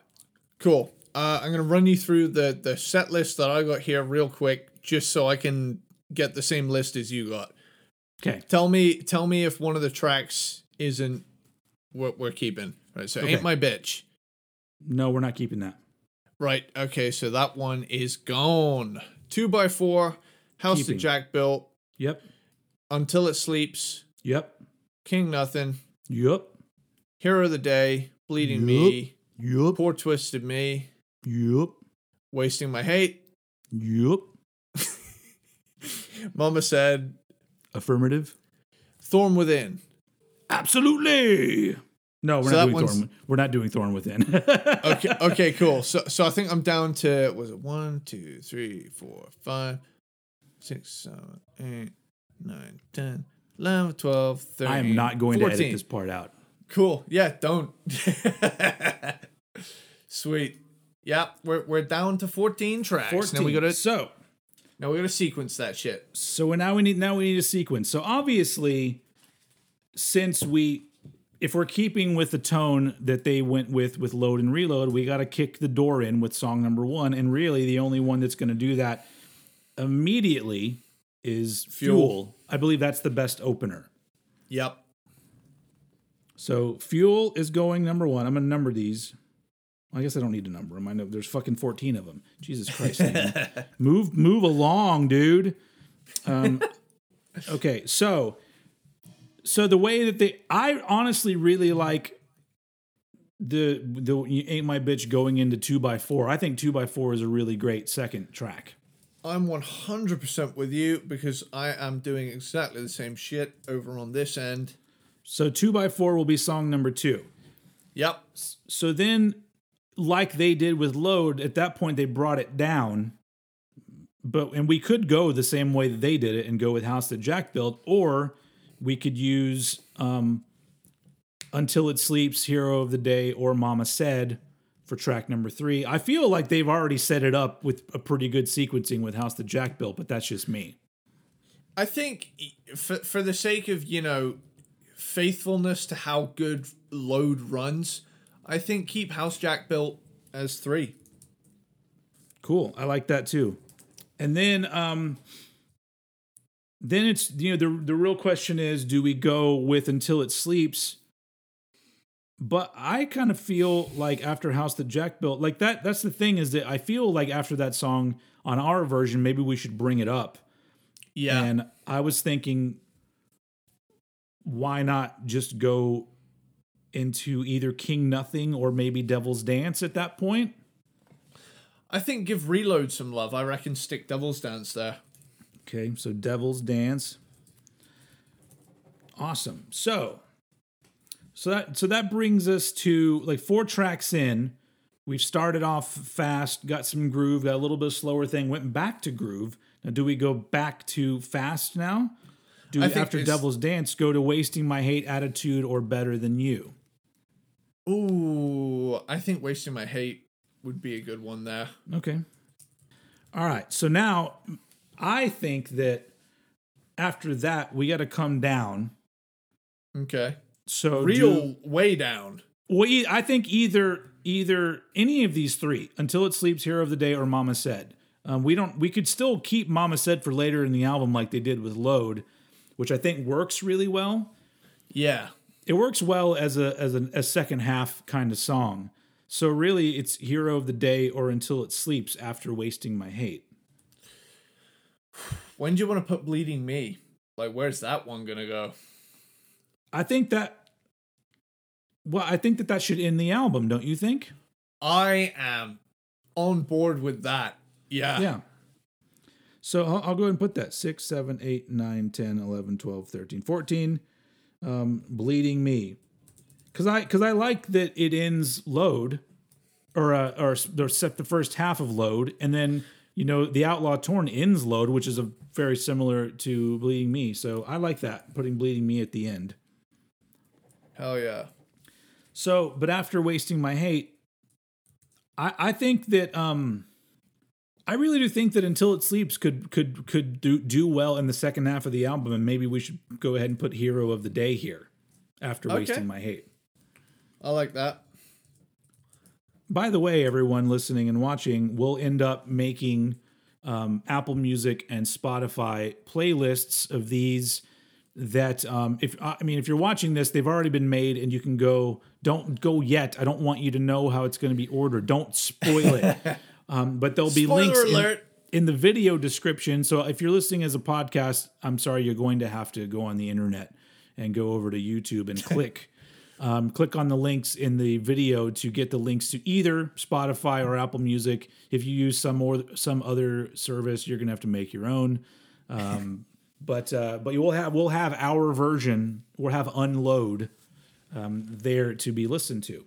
Cool. Uh, I'm gonna run you through the the set list that I got here real quick, just so I can get the same list as you got. Okay, Tell me, tell me if one of the tracks isn't what we're keeping. Right. So Okay. ain't my bitch. no, we're not keeping that. Right. Okay. So that one is gone. Two by four. House Keeping. that Jack built. Yep, Until it sleeps. yep, King nothing. yep, Hero of the day. Bleeding Yup. me. yep, Poor twisted me. yep, Wasting my hate. yep. Mama said. Affirmative. Thorn within. Absolutely. No, we're So not doing one's- Thorn. We're not doing Thorn Within. okay, okay, cool. So, so I think I'm down to was it one, two, three, four, five, six, seven, eight, nine, ten, eleven, twelve, thirteen. I am not going to edit this part out. Cool. Yeah, don't. Sweet. Yep, we're we're down to fourteen tracks. Now we gotta so now we gotta sequence that shit. so now we need now we need a sequence. So obviously, since we if we're keeping with the tone that they went with with load and reload, we got to kick the door in with song number one, and really the only one that's going to do that immediately is Fuel. fuel. I believe that's the best opener. Yep. So fuel is going number one. I'm gonna number these. I guess I don't need to number them. I know there's fucking 14 of them. Jesus Christ, move move along, dude. Um, okay, so so the way that they, I honestly really like the the ain't my bitch going into two by four. I think two by four is a really great second track. I'm 100% with you because I am doing exactly the same shit over on this end. So two by four will be song number two. Yep. So then, like they did with load, at that point they brought it down. But and we could go the same way that they did it and go with House That Jack Built, or we could use um, Until It Sleeps, Hero of the Day, or Mama Said for track number three. I feel like they've already set it up with a pretty good sequencing with House the Jack Built, but that's just me. I think for for the sake of, you know, faithfulness to how good load runs, I think keep House Jack built as 3. Cool. I like that too. And then um then it's you know the the real question is do we go with until it sleeps? But I kind of feel like after House that Jack built, like that that's the thing is that I feel like after that song on our version maybe we should bring it up. Yeah. And I was thinking why not just go into either King Nothing or maybe Devil's Dance at that point? I think give Reload some love. I reckon stick Devil's Dance there. Okay, so Devil's Dance. Awesome. So, so that so that brings us to like four tracks in. We've started off fast, got some groove, got a little bit of slower thing, went back to groove. Now, do we go back to fast now? Do we, after Devil's Dance go to Wasting My Hate Attitude or Better Than You? Ooh, I think Wasting My Hate would be a good one there. Okay. All right. So now I think that after that, we got to come down. Okay. So Real do- way down. Well, I think either either any of these three, until it sleeps, hero of the day, or Mama said. Um, we don't. We could still keep Mama said for later in the album, like they did with Load, which I think works really well. Yeah. It works well as a as a, a second half kind of song. So really, it's hero of the day or until it sleeps after wasting my hate. When do you want to put Bleeding Me? Like, where's that one gonna go? I think that. Well, I think that that should end the album, don't you think? I am on board with that. Yeah. Yeah. So I'll, I'll go ahead and put that 6, 7, 8, 9, 10, 11, 12, 13, 14. Um, bleeding me. Because I, cause I like that it ends load or, uh, or, or set the first half of load. And then, you know, the Outlaw Torn ends load, which is a very similar to Bleeding Me. So I like that, putting Bleeding Me at the end. Hell yeah. So, but after wasting my hate, I I think that um I really do think that until it sleeps could could could do do well in the second half of the album, and maybe we should go ahead and put hero of the day here after Okay. wasting my hate. I like that. By the way, everyone listening and watching, we'll end up making um, Apple Music and Spotify playlists of these. That um, if I mean, if you're watching this, they've already been made, and you can go. Don't go yet. I don't want you to know how it's going to be ordered. Don't spoil it. um, but there'll be Spoiler links in- in the video description. So if you're listening as a podcast, I'm sorry, you're going to have to go on the internet and go over to YouTube and click. Um, click on the links in the video to get the links to either Spotify or Apple Music. If you use some or some other service, you're gonna have to make your own. Um, but uh, but you will have we'll have our version. We'll have unload um, there to be listened to.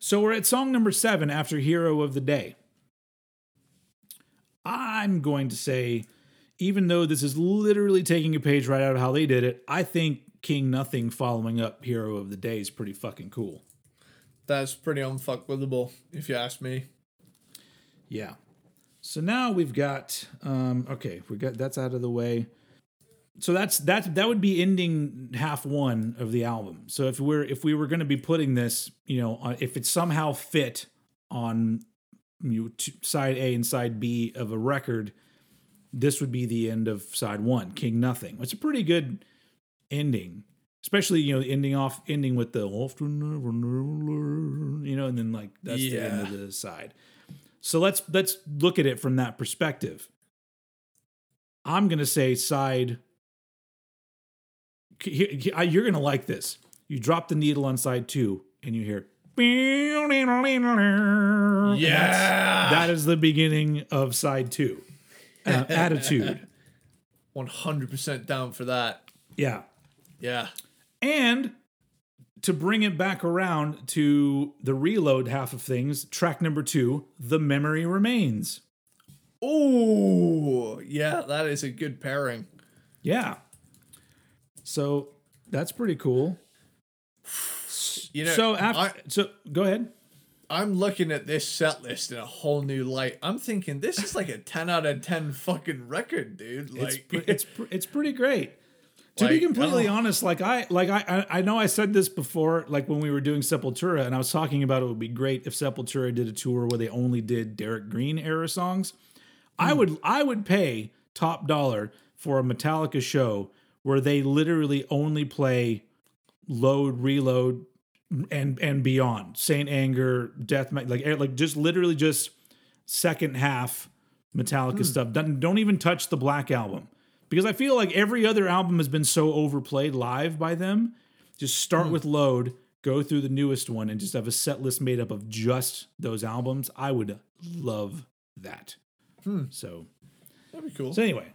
So we're at song number seven after Hero of the Day. I'm going to say, even though this is literally taking a page right out of how they did it, I think King Nothing following up Hero of the Day is pretty fucking cool. That's pretty unfuckwithable, if you ask me. Yeah. So now we've got um okay, we got that's out of the way. So that's that that would be ending half one of the album. So if we're if we were going to be putting this, you know, if it somehow fit on you know, side A and side B of a record, this would be the end of side 1, King Nothing. It's a pretty good ending. Especially, you know, ending off ending with the often never never, you know, and then like that's the end of the side. So let's let's look at it from that perspective. I'm gonna say side. he- he- I- You're gonna like this. You drop the needle on side two, and you hear. Yeah. that is the beginning of side two. Uh, attitude. 100% down for that. Yeah. Yeah. And to bring it back around to the reload half of things, track number two, The Memory Remains. Oh, yeah, that is a good pairing. Yeah. So that's pretty cool. You know, so I, after so go ahead. I'm looking at this set list in a whole new light. I'm thinking this is like a 10 out of 10 fucking record, dude. It's Like, it's pre- it's pretty great. To be completely oh. honest, like I like I I I know I said this before, like when we were doing Sepultura, and I was talking about it would be great if Sepultura did a tour where they only did Derrick Green era songs. I Hmm. would I would pay top dollar for a Metallica show where they literally only play load, reload, and and beyond. Saint Anger, Death, like like just literally just second half Metallica stuff. Don't, don't even touch the Black album. Because I feel like every other album has been so overplayed live by them. Just start with Load, go through the newest one, and just have a set list made up of just those albums. I would love that. So, That'd be cool. so anyway,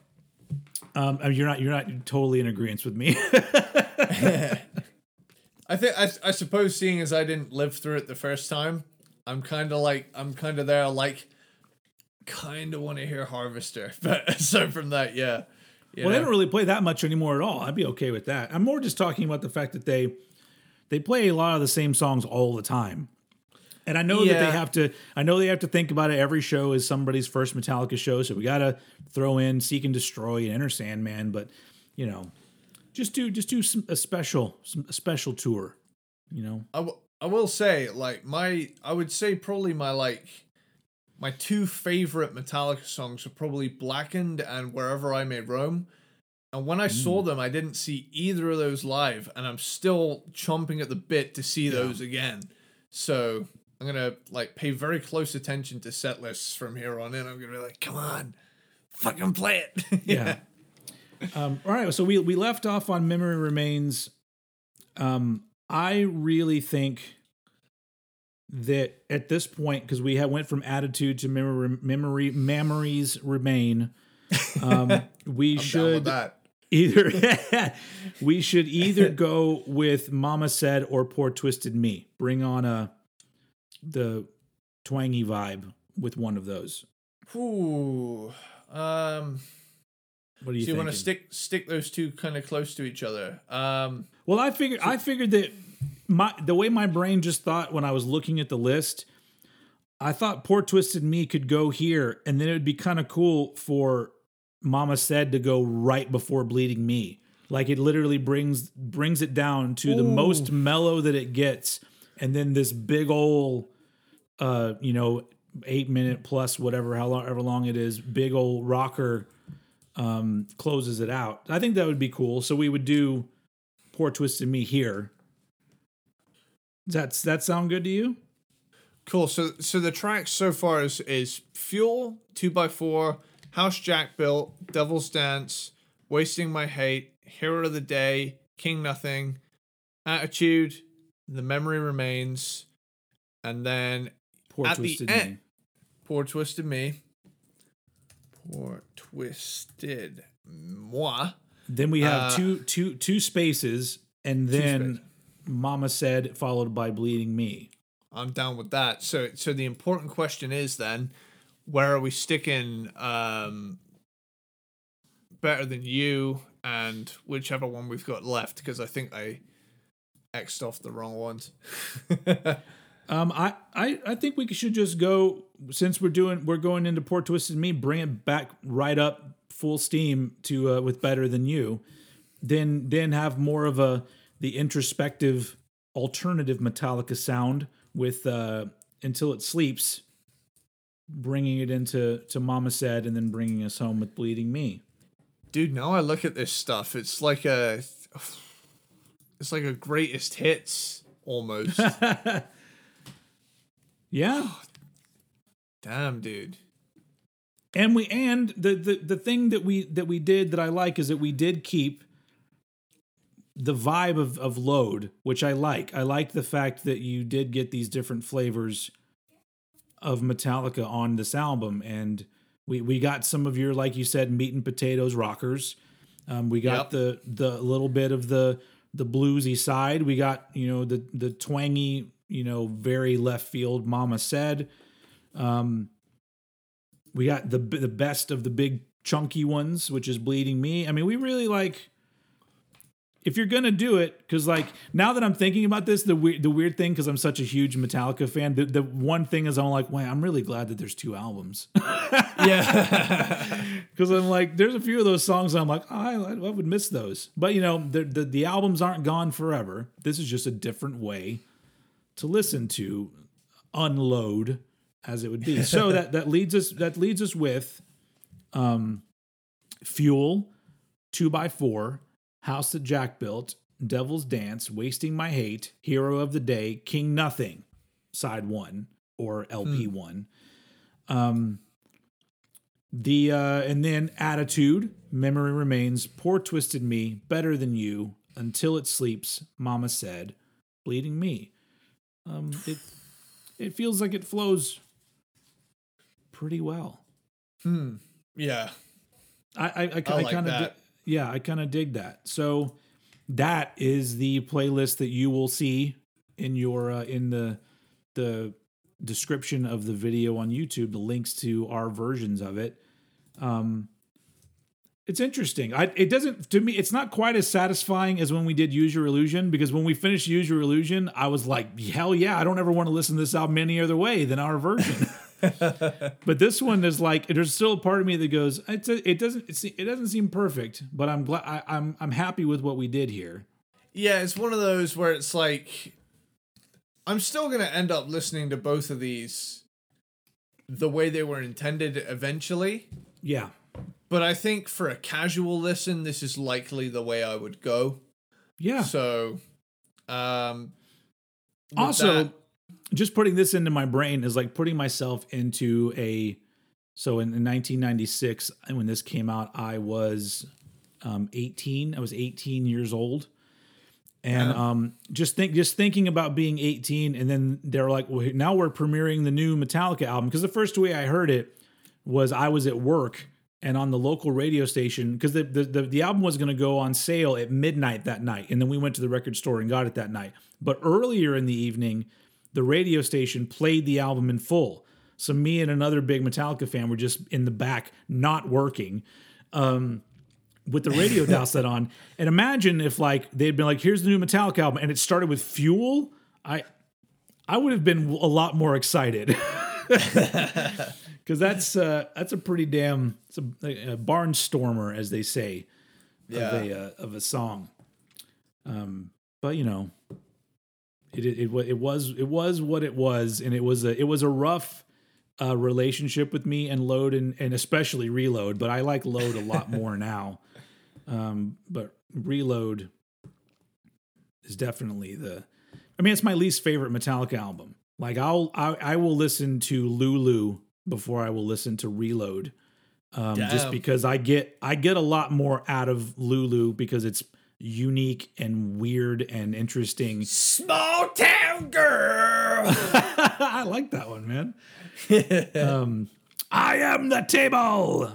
um, I mean, you're not you're not totally in agreement with me. I think I, I suppose seeing as I didn't live through it the first time, I'm kind of like I'm kind of there like kind of want to hear Harvester, but aside from that, yeah. You Well, they don't really play that much anymore at all. I'd be okay with that. I'm more just talking about the fact that they they play a lot of the same songs all the time. And I know that they have to I know they have to think about it every show is somebody's first Metallica show, so we got to throw in Seek and Destroy and Enter Sandman, but you know, just do just do some, a special some, a special tour, you know. I, w- I will say like my I would say probably my like my two favorite Metallica songs are probably Blackened and Wherever I May Roam. And when I saw them, I didn't see either of those live, and I'm still chomping at the bit to see those again. So I'm gonna like pay very close attention to set lists from here on in. I'm gonna be like, come on, fucking play it. Yeah. um, all right. So we we left off on memory remains. Um, I really think that at this point, because we have went from attitude to memory, memory memories remain. Um, we should either we should either go with Mama said or Poor Twisted Me. Bring on a the twangy vibe with one of those. Ooh. Um. What do you So you want to stick stick those two kind of close to each other. Um. Well, I figured I figured that my the way my brain just thought when I was looking at the list, I thought poor twisted me could go here, and then it would be kind of cool for Mama said to go right before bleeding me. Like it literally brings brings it down to the most mellow that it gets, and then this big old, uh, you know, eight minute plus whatever however long it is, big old rocker, um, closes it out. I think that would be cool. So we would do poor twisted me here. Does that sound good to you? Cool. So so the tracks so far is is Fuel, Two by Four, House Jack Built, Devil's Dance, Wasting My Hate, Hero of the Day, King Nothing, Attitude, The Memory Remains, and then Poor At the twisted end- me. Poor Twisted Me. Poor Twisted Moi. Then we have Uh, two two two spaces, and then. Mama said, followed by bleeding me. I'm down with that. So so the important question is then, where are we sticking um better than you and whichever one we've got left because I think I xed off the wrong ones. Um, I, I I think we should just go since we're doing we're going into Poor Twisted Me, bring it back right up full steam to uh, with better than you. Then then have more of a the introspective alternative Metallica sound with uh, until it sleeps, bringing it into to Mama said, and then bringing us home with Bleeding Me. Dude, now I look at this stuff, it's like a it's like a greatest hits almost. Yeah. Damn, dude. and we and the, the the thing that we that we did that I like is that we did keep the vibe of of load, which I like. I like the fact that you did get these different flavors of Metallica on this album, and we we got some of your like you said meat and potatoes rockers. Um, we got Yep. the the little bit of the the bluesy side. We got you know the the twangy you know very left field. Mama said. Um, we got the the best of the big chunky ones, which is bleeding me. I mean, we really like. If you're gonna do it, because like now that I'm thinking about this, the weird the weird thing, because I'm such a huge Metallica fan, the, the one thing is I'm like, wow, I'm really glad that there's two albums. Yeah. Because I'm like, there's a few of those songs I'm like, oh, I, I would miss those. But you know, the, the the albums aren't gone forever. This is just a different way to listen to unload, as it would be. So that that leads us that leads us with, um, fuel, two by four, house that Jack built, Devil's Dance, wasting my hate, hero of the day, King Nothing, side one or LP one. Um The uh, and then attitude, memory remains, poor twisted me, better than you, until it sleeps, mama said, bleeding me. Um, it it feels like it flows pretty well. Hmm. Yeah. I I, I, I I like kind of. Yeah, I kind of dig that. So that is the playlist that you will see in your uh, in the the description of the video on YouTube. The links to our versions of it. Um, it's interesting. I it doesn't to me. It's not quite as satisfying as when we did Use Your Illusion because when we finished Use Your Illusion, I was like, hell yeah, I don't ever want to listen to this album any other way than our version. but this one is like there's still a part of me that goes it's a, it doesn't it doesn't seem perfect but i'm glad I, i'm i'm happy with what we did here Yeah, it's one of those where it's like I'm still gonna end up listening to both of these the way they were intended eventually. yeah But I think for a casual listen, this is likely the way I would go. yeah So um also that- just putting this into my brain is like putting myself into a so in, in 1996 when this came out i was um 18 i was 18 years old. And Yeah. um just think just thinking about being 18 and then they're like well now we're premiering the new metallica album. Because the first way i heard it was i was at work and on the local radio station because the, the, the, the album was going to go on sale at midnight that night and then we went to the record store and got it that night. But earlier in the evening the radio station played the album in full so me and another big metallica fan were just in the back not working um, with the radio dial set on and imagine if like they'd been like here's the new metallica album and it started with fuel i i would have been a lot more excited because that's uh, that's a pretty damn it's a, a barnstormer as they say Yeah. of a uh, of a song. Um, but you know, it it it, it was it was what it was, and it was a it was a rough uh, relationship with me and Load and and especially Reload. But I like Load a lot more now. Um, but Reload is definitely the. I mean, it's my least favorite Metallica album. Like I'll I, I will listen to Lulu before I will listen to Reload, um, just because I get I get a lot more out of Lulu because it's unique and weird and interesting. Small town girl. I like that one, man. um, I am the table.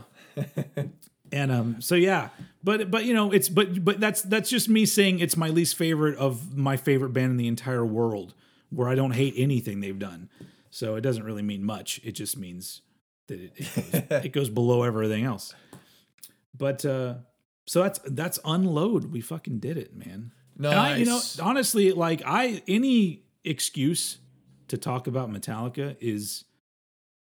and um, so yeah, but but you know it's but but that's that's just me saying it's my least favorite of my favorite band in the entire world, where I don't hate anything they've done. So it doesn't really mean much. It just means that it, it, goes, it goes below everything else. But uh, so that's that's unload. We fucking did it, man. nice. And I, you know, honestly, like I any excuse to talk about Metallica is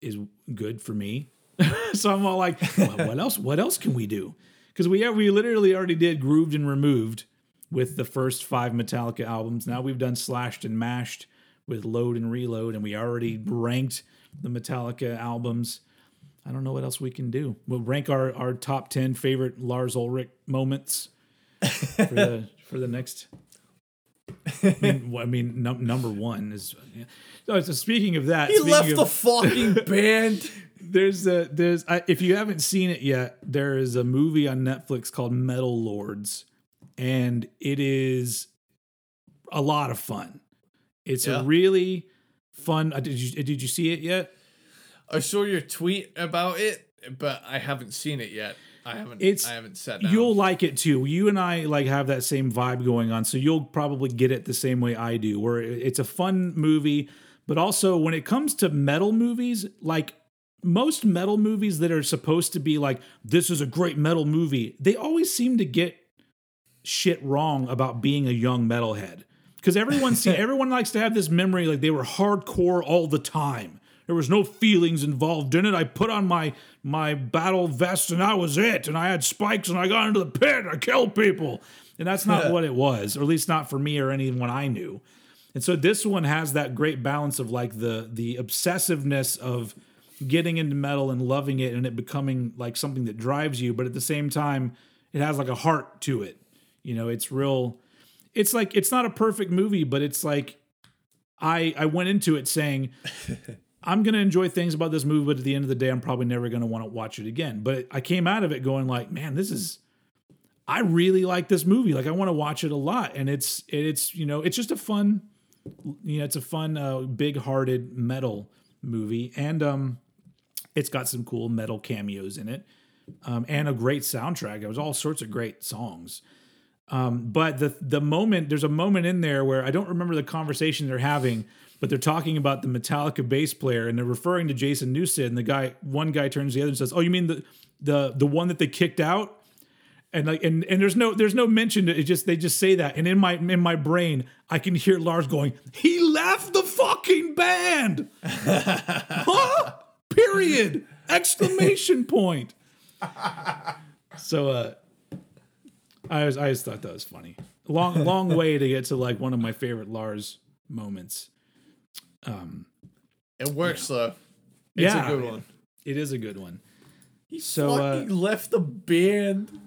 is good for me. so I'm all like, well, what else? What else can we do? Because we have, we literally already did grooved and removed with the first five Metallica albums. Now we've done slashed and mashed with load and reload, and we already ranked the Metallica albums. I don't know what else we can do. We'll rank our, our top ten favorite Lars Ulrich moments for the for the next. I mean, I mean, num- number one is. Yeah. So, so speaking of that, he left of, the fucking band. there's a there's I, if you haven't seen it yet, there is a movie on Netflix called Metal Lords, and it is a lot of fun. It's Yeah. a really fun. Uh, did you did you see it yet? I saw your tweet about it, but I haven't seen it yet. I haven't. It's- I haven't down. You'll like it too. You and I like have that same vibe going on, so you'll probably get it the same way I do. Where it's a fun movie, but also when it comes to metal movies, like most metal movies that are supposed to be like this is a great metal movie, they always seem to get shit wrong about being a young metalhead. Because everyone see, everyone likes to have this memory like they were hardcore all the time. There was no feelings involved in it. I put on my my battle vest and that was it. And I had spikes and I got into the pit and I killed people. And that's not what it was, or at least not for me or anyone I knew. And so this one has that great balance of like the the obsessiveness of getting into metal and loving it and it becoming like something that drives you, but at the same time, it has like a heart to it. You know, it's real it's like it's not a perfect movie, but it's like I I went into it saying I'm gonna enjoy things about this movie, but at the end of the day, I'm probably never gonna want to watch it again. But I came out of it going like, man, this is. I really like this movie. Like I want to watch it a lot, and it's it's you know it's just a fun, you know, it's a fun, uh, big-hearted metal movie, and um, it's got some cool metal cameos in it, um, and a great soundtrack. There was all sorts of great songs. Um, but the the moment there's a moment in there where I don't remember the conversation they're having, but they're talking about the Metallica bass player and they're referring to Jason Newsted, and the guy one guy turns to the other and says, "Oh, you mean the the the one that they kicked out?" And like and, and there's no there's no mention to it just they just say that and in my in my brain I can hear Lars going he left the fucking band huh? period exclamation point so uh I was I just thought that was funny. Long long way to get to like one of my favorite Lars moments. It works though. It's yeah, a good one. It is a good one. He so uh, left the band.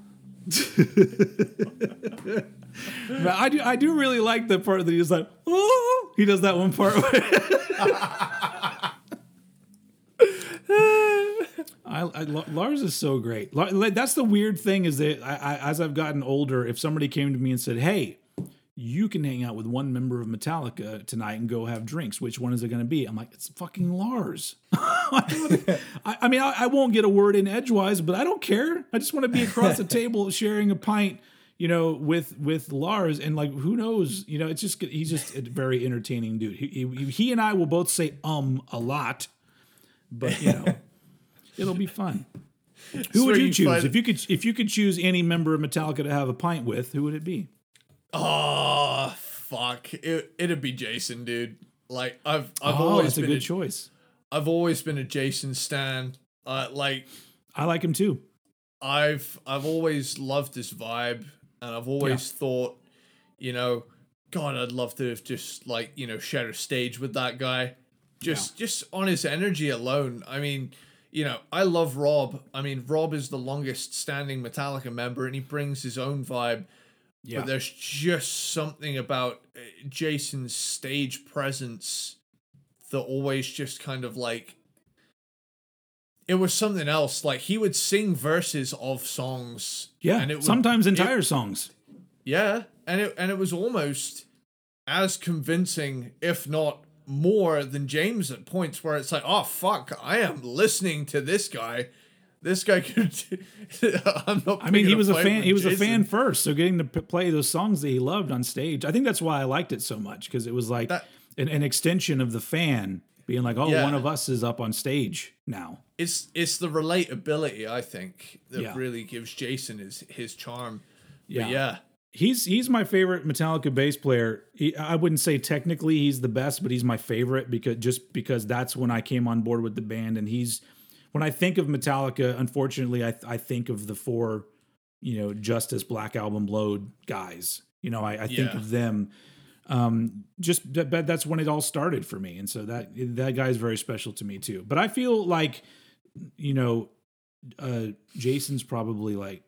but I do I do really like the part that he's like, oh, he does that one part. I, I, Lars is so great. That's the weird thing is that I, I, as I've gotten older, if somebody came to me and said, "Hey, you can hang out with one member of Metallica tonight and go have drinks. Which one is it going to be?" I'm like, "It's fucking Lars." I, I mean, I, I won't get a word in edgewise, but I don't care. I just want to be across the table sharing a pint, you know, with with Lars, and like, who knows? You know, it's just he's just a very entertaining dude. He he, he and I will both say um a lot, but you know, it'll be fun. Who would you you choose if you could if you could choose any member of Metallica to have a pint with? Who would it be? Oh fuck! It it'd be Jason, dude. Like I've I've oh, always that's a been good a, choice. I've always been a Jason stan. Uh, like I like him too. I've I've always loved this vibe, and I've always thought, you know, God, I'd love to have just like you know shared a stage with that guy, just just on his energy alone. I mean, you know, I love Rob. I mean, Rob is the longest standing Metallica member, and he brings his own vibe. Yeah. But there's just something about uh, Jason's stage presence that always just kind of like it was something else. Like he would sing verses of songs. Yeah, and it would, sometimes it- entire songs. yeah, and it and it was almost as convincing, if not more, than James at points where it's like, oh fuck, I am listening to this guy. This guy could. I'm not. I mean, he was a fan. He was a fan first, so getting to p- play those songs that he loved on stage, I think that's why I liked it so much because it was like That- an, an extension of the fan being like, "Oh, Yeah. one of us is up on stage now." It's it's the relatability I think that Yeah. really gives Jason his his charm. Yeah. But yeah, He's he's my favorite Metallica bass player. He, I wouldn't say technically he's the best, but he's my favorite because just because that's when I came on board with the band, and he's when I think of Metallica. Unfortunately, I I think of the four, you know, Justice, Black Album, Load guys. You know, I, I think Yeah. of them. Um, just that, that- that's when it all started for me, and so that that guy is very special to me too. But I feel like, you know, uh, Jason's probably like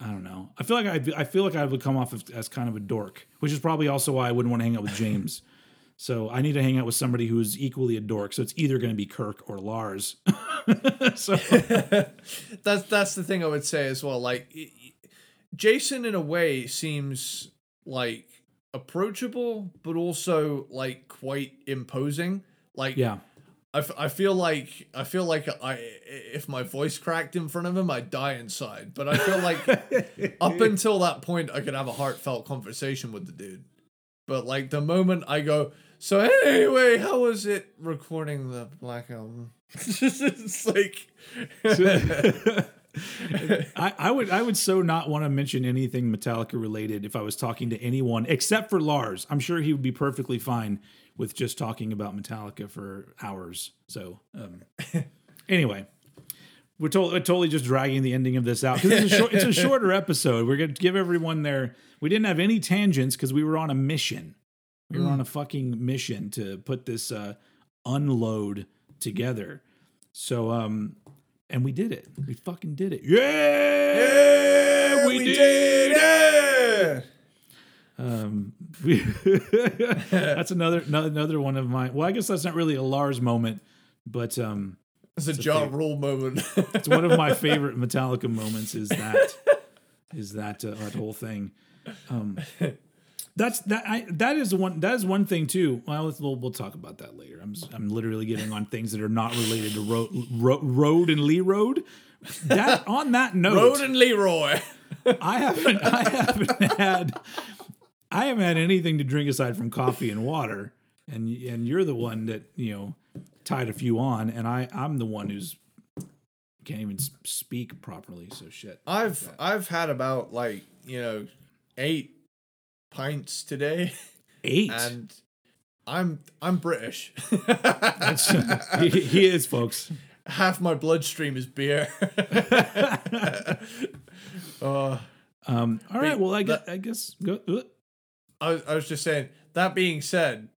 I don't know. I feel like I I feel like I would come off as, as kind of a dork, which is probably also why I wouldn't want to hang out with James. So I need to hang out with somebody who is equally a dork. So it's either going to be Kirk or Lars. so that's that's the thing I would say as well. Like Jason, in a way, seems like approachable, but also like quite imposing. Like yeah, I, f- I feel like I feel like I if my voice cracked in front of him, I'd die inside. But I feel like up until that point, I could have a heartfelt conversation with the dude. But like the moment I go, so anyway, how was it recording the Black Album? it's like, I, I would I would so not want to mention anything Metallica related if I was talking to anyone except for Lars. I'm sure he would be perfectly fine with just talking about Metallica for hours. So um, anyway, we're, to- we're totally just dragging the ending of this out because it's, a it's a shorter episode. We're going to give everyone their. We didn't have any tangents because we were on a mission. We were on a fucking mission to put this uh, unload together. So um, and we did it. We fucking did it. Yeah, we, did, it. it. Um, that's another no- another one of my. Well, I guess that's not really a Lars moment, but um, It's a Ja Rule moment. it's one of my favorite Metallica moments. Is that is that uh, that whole thing? Um, that's that. I that is one. That is one thing too. Well, we'll we'll talk about that later. I'm I'm literally getting on things that are not related to road road, road and Lee Road. That on that note, Road and Leroy. I haven't I haven't had I haven't had anything to drink aside from coffee and water. And and you're the one that, you know, tied a few on and I I'm the one who's can't even speak properly, so shit. I've I've had about like you know eight pints today, 8. and I'm I'm British. he, he is, folks. Half my bloodstream is beer. uh, Um all right, well I guess, that- I guess go uh, I, was- I was just saying. That being said,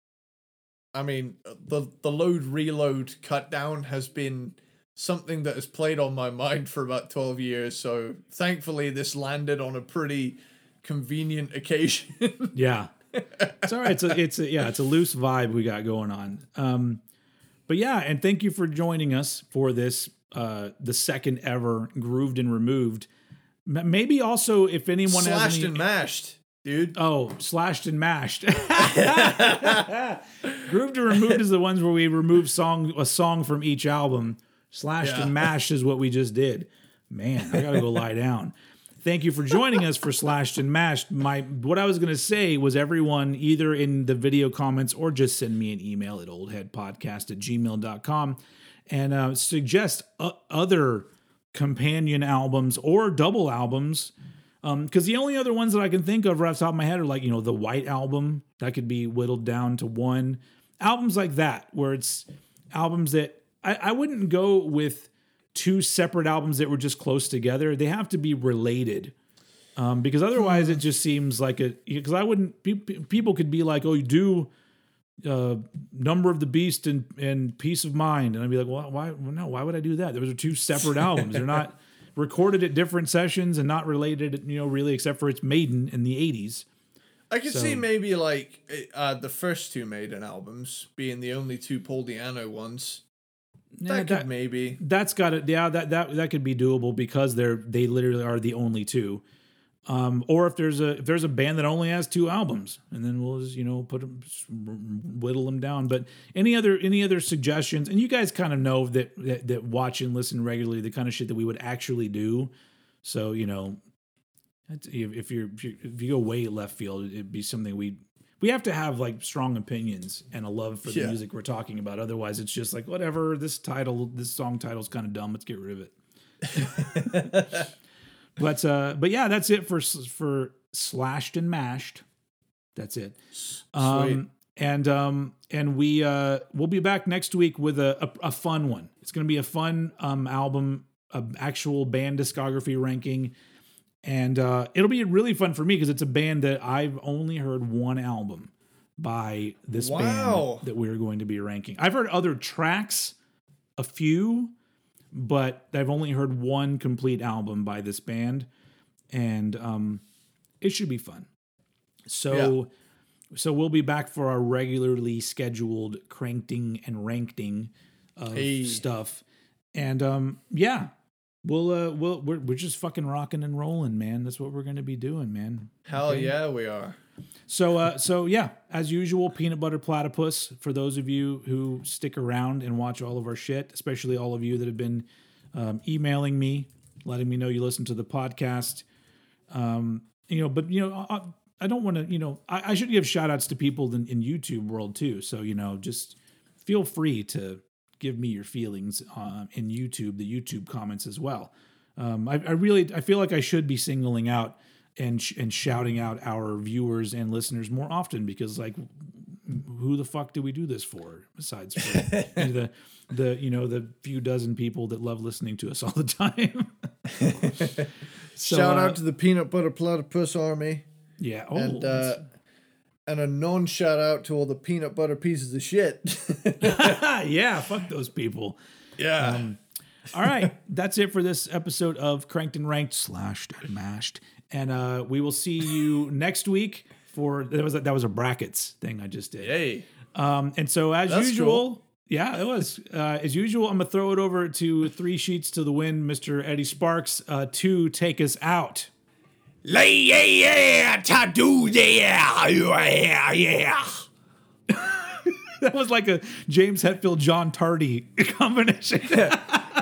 I mean the the load reload cut down has been something that has played on my mind for about twelve years. So thankfully, this landed on a pretty convenient occasion. Yeah. It's all right. It's a, it's a, yeah, it's a loose vibe we got going on. Um, but yeah, and thank you for joining us for this, uh, the second ever grooved and removed. M- Maybe also if anyone has Slashed any, and mashed, dude. oh, slashed and mashed. grooved and removed is the ones where we remove song, a song from each album. Slashed Yeah. and mashed is what we just did. Man, I gotta go lie down. Thank you for joining us for Slashed and Mashed. My what I was gonna say was everyone either in the video comments or just send me an email at oldheadpodcast at gmail.com and uh, suggest uh, other companion albums or double albums. Because the only other ones that I can think of right off the top of my head are like, you know, the White Album that could be whittled down to one. Albums like that, where it's albums that I, I wouldn't go with two separate albums that were just close together. They have to be related. Um, because otherwise it just seems like a because I wouldn't pe- pe- people could be like oh you do uh number of the beast and and piece of mind and I'd be like well why well, no why would I do that those are two separate albums they're not recorded at different sessions and not related you know really except for it's Maiden in the 80s I could So- see maybe like uh, the first two Maiden albums being the only two Paul Di'Anno ones. Yeah, that that- could maybe. that's got it. Yeah, that that that could be doable because they're they literally are the only two. Um, or if there's a if there's a band that only has two albums, and then we'll just you know put them whittle them down. But any other any other suggestions? And you guys kind of know that, that that watch and listen regularly the kind of shit that we would actually do. So you know, if if you're if you go way left field, it'd be something we. We have to have like strong opinions and a love for the Yeah. music we're talking about. Otherwise, it's just like whatever. This title, this song title's kind of dumb. Let's get rid of it. but uh, but yeah, that's it for for slashed and mashed. That's it. Um, and um, and we uh, we'll be back next week with a, a, a fun one. It's going to be a fun um, album, a actual band discography ranking, and uh, it'll be really fun for me because it's a band that I've only heard one album by this Wow. band that we're going to be ranking. I've heard other tracks, a few, but I've only heard one complete album by this band, and um, it should be fun. So, so we'll be back for our regularly scheduled crankting and rankting of Hey. stuff, and um, yeah, we'll uh, we'll we're, we're just fucking rocking and rolling, man. That's what we're gonna be doing, man. Hell yeah, we are. So, uh, so yeah, as usual, peanut butter platypus for those of you who stick around and watch all of our shit, especially all of you that have been um, emailing me, letting me know you listen to the podcast. Um, you know, but you know, I, I don't want to, you know, I, I should give shout outs to people in, in YouTube world too. So, you know, just feel free to give me your feelings uh, in YouTube, the YouTube comments as well. Um, I, I really, I feel like I should be singling out and sh- and shouting out our viewers and listeners more often because, like, who the fuck do we do this for besides for the the you know the few dozen people that love listening to us all the time? So, Shout uh, out to the Peanut Butter Platypus Army. yeah, oh, and uh, and a non shout out to all the peanut butter pieces of shit. yeah, fuck those people. yeah. Um, All right, that's it for this episode of Cranked and Ranked slashed and mashed, and uh, we will see you next week for that was a, that was a brackets thing I just did. Yay. Um, and so as That's usual, yeah, it was uh, as usual. I'm gonna throw it over to three sheets to the wind, Mr. Eddie Sparks, uh, to take us out. Lay yeah yeah yeah yeah yeah. That was like a James Hetfield John Tardy combination.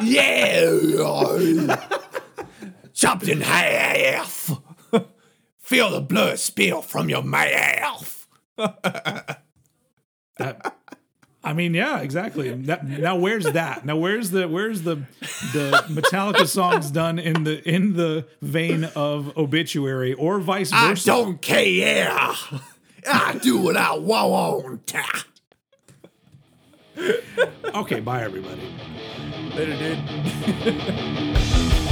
Yeah. Chopped in half. Feel the blood spill from your mouth. That- I mean, yeah, exactly. That, now where's that? Now where's the where's the the Metallica songs done in the in the vein of obituary or vice versa? I don't care. I do what I want. Okay, bye everybody. Later, dude.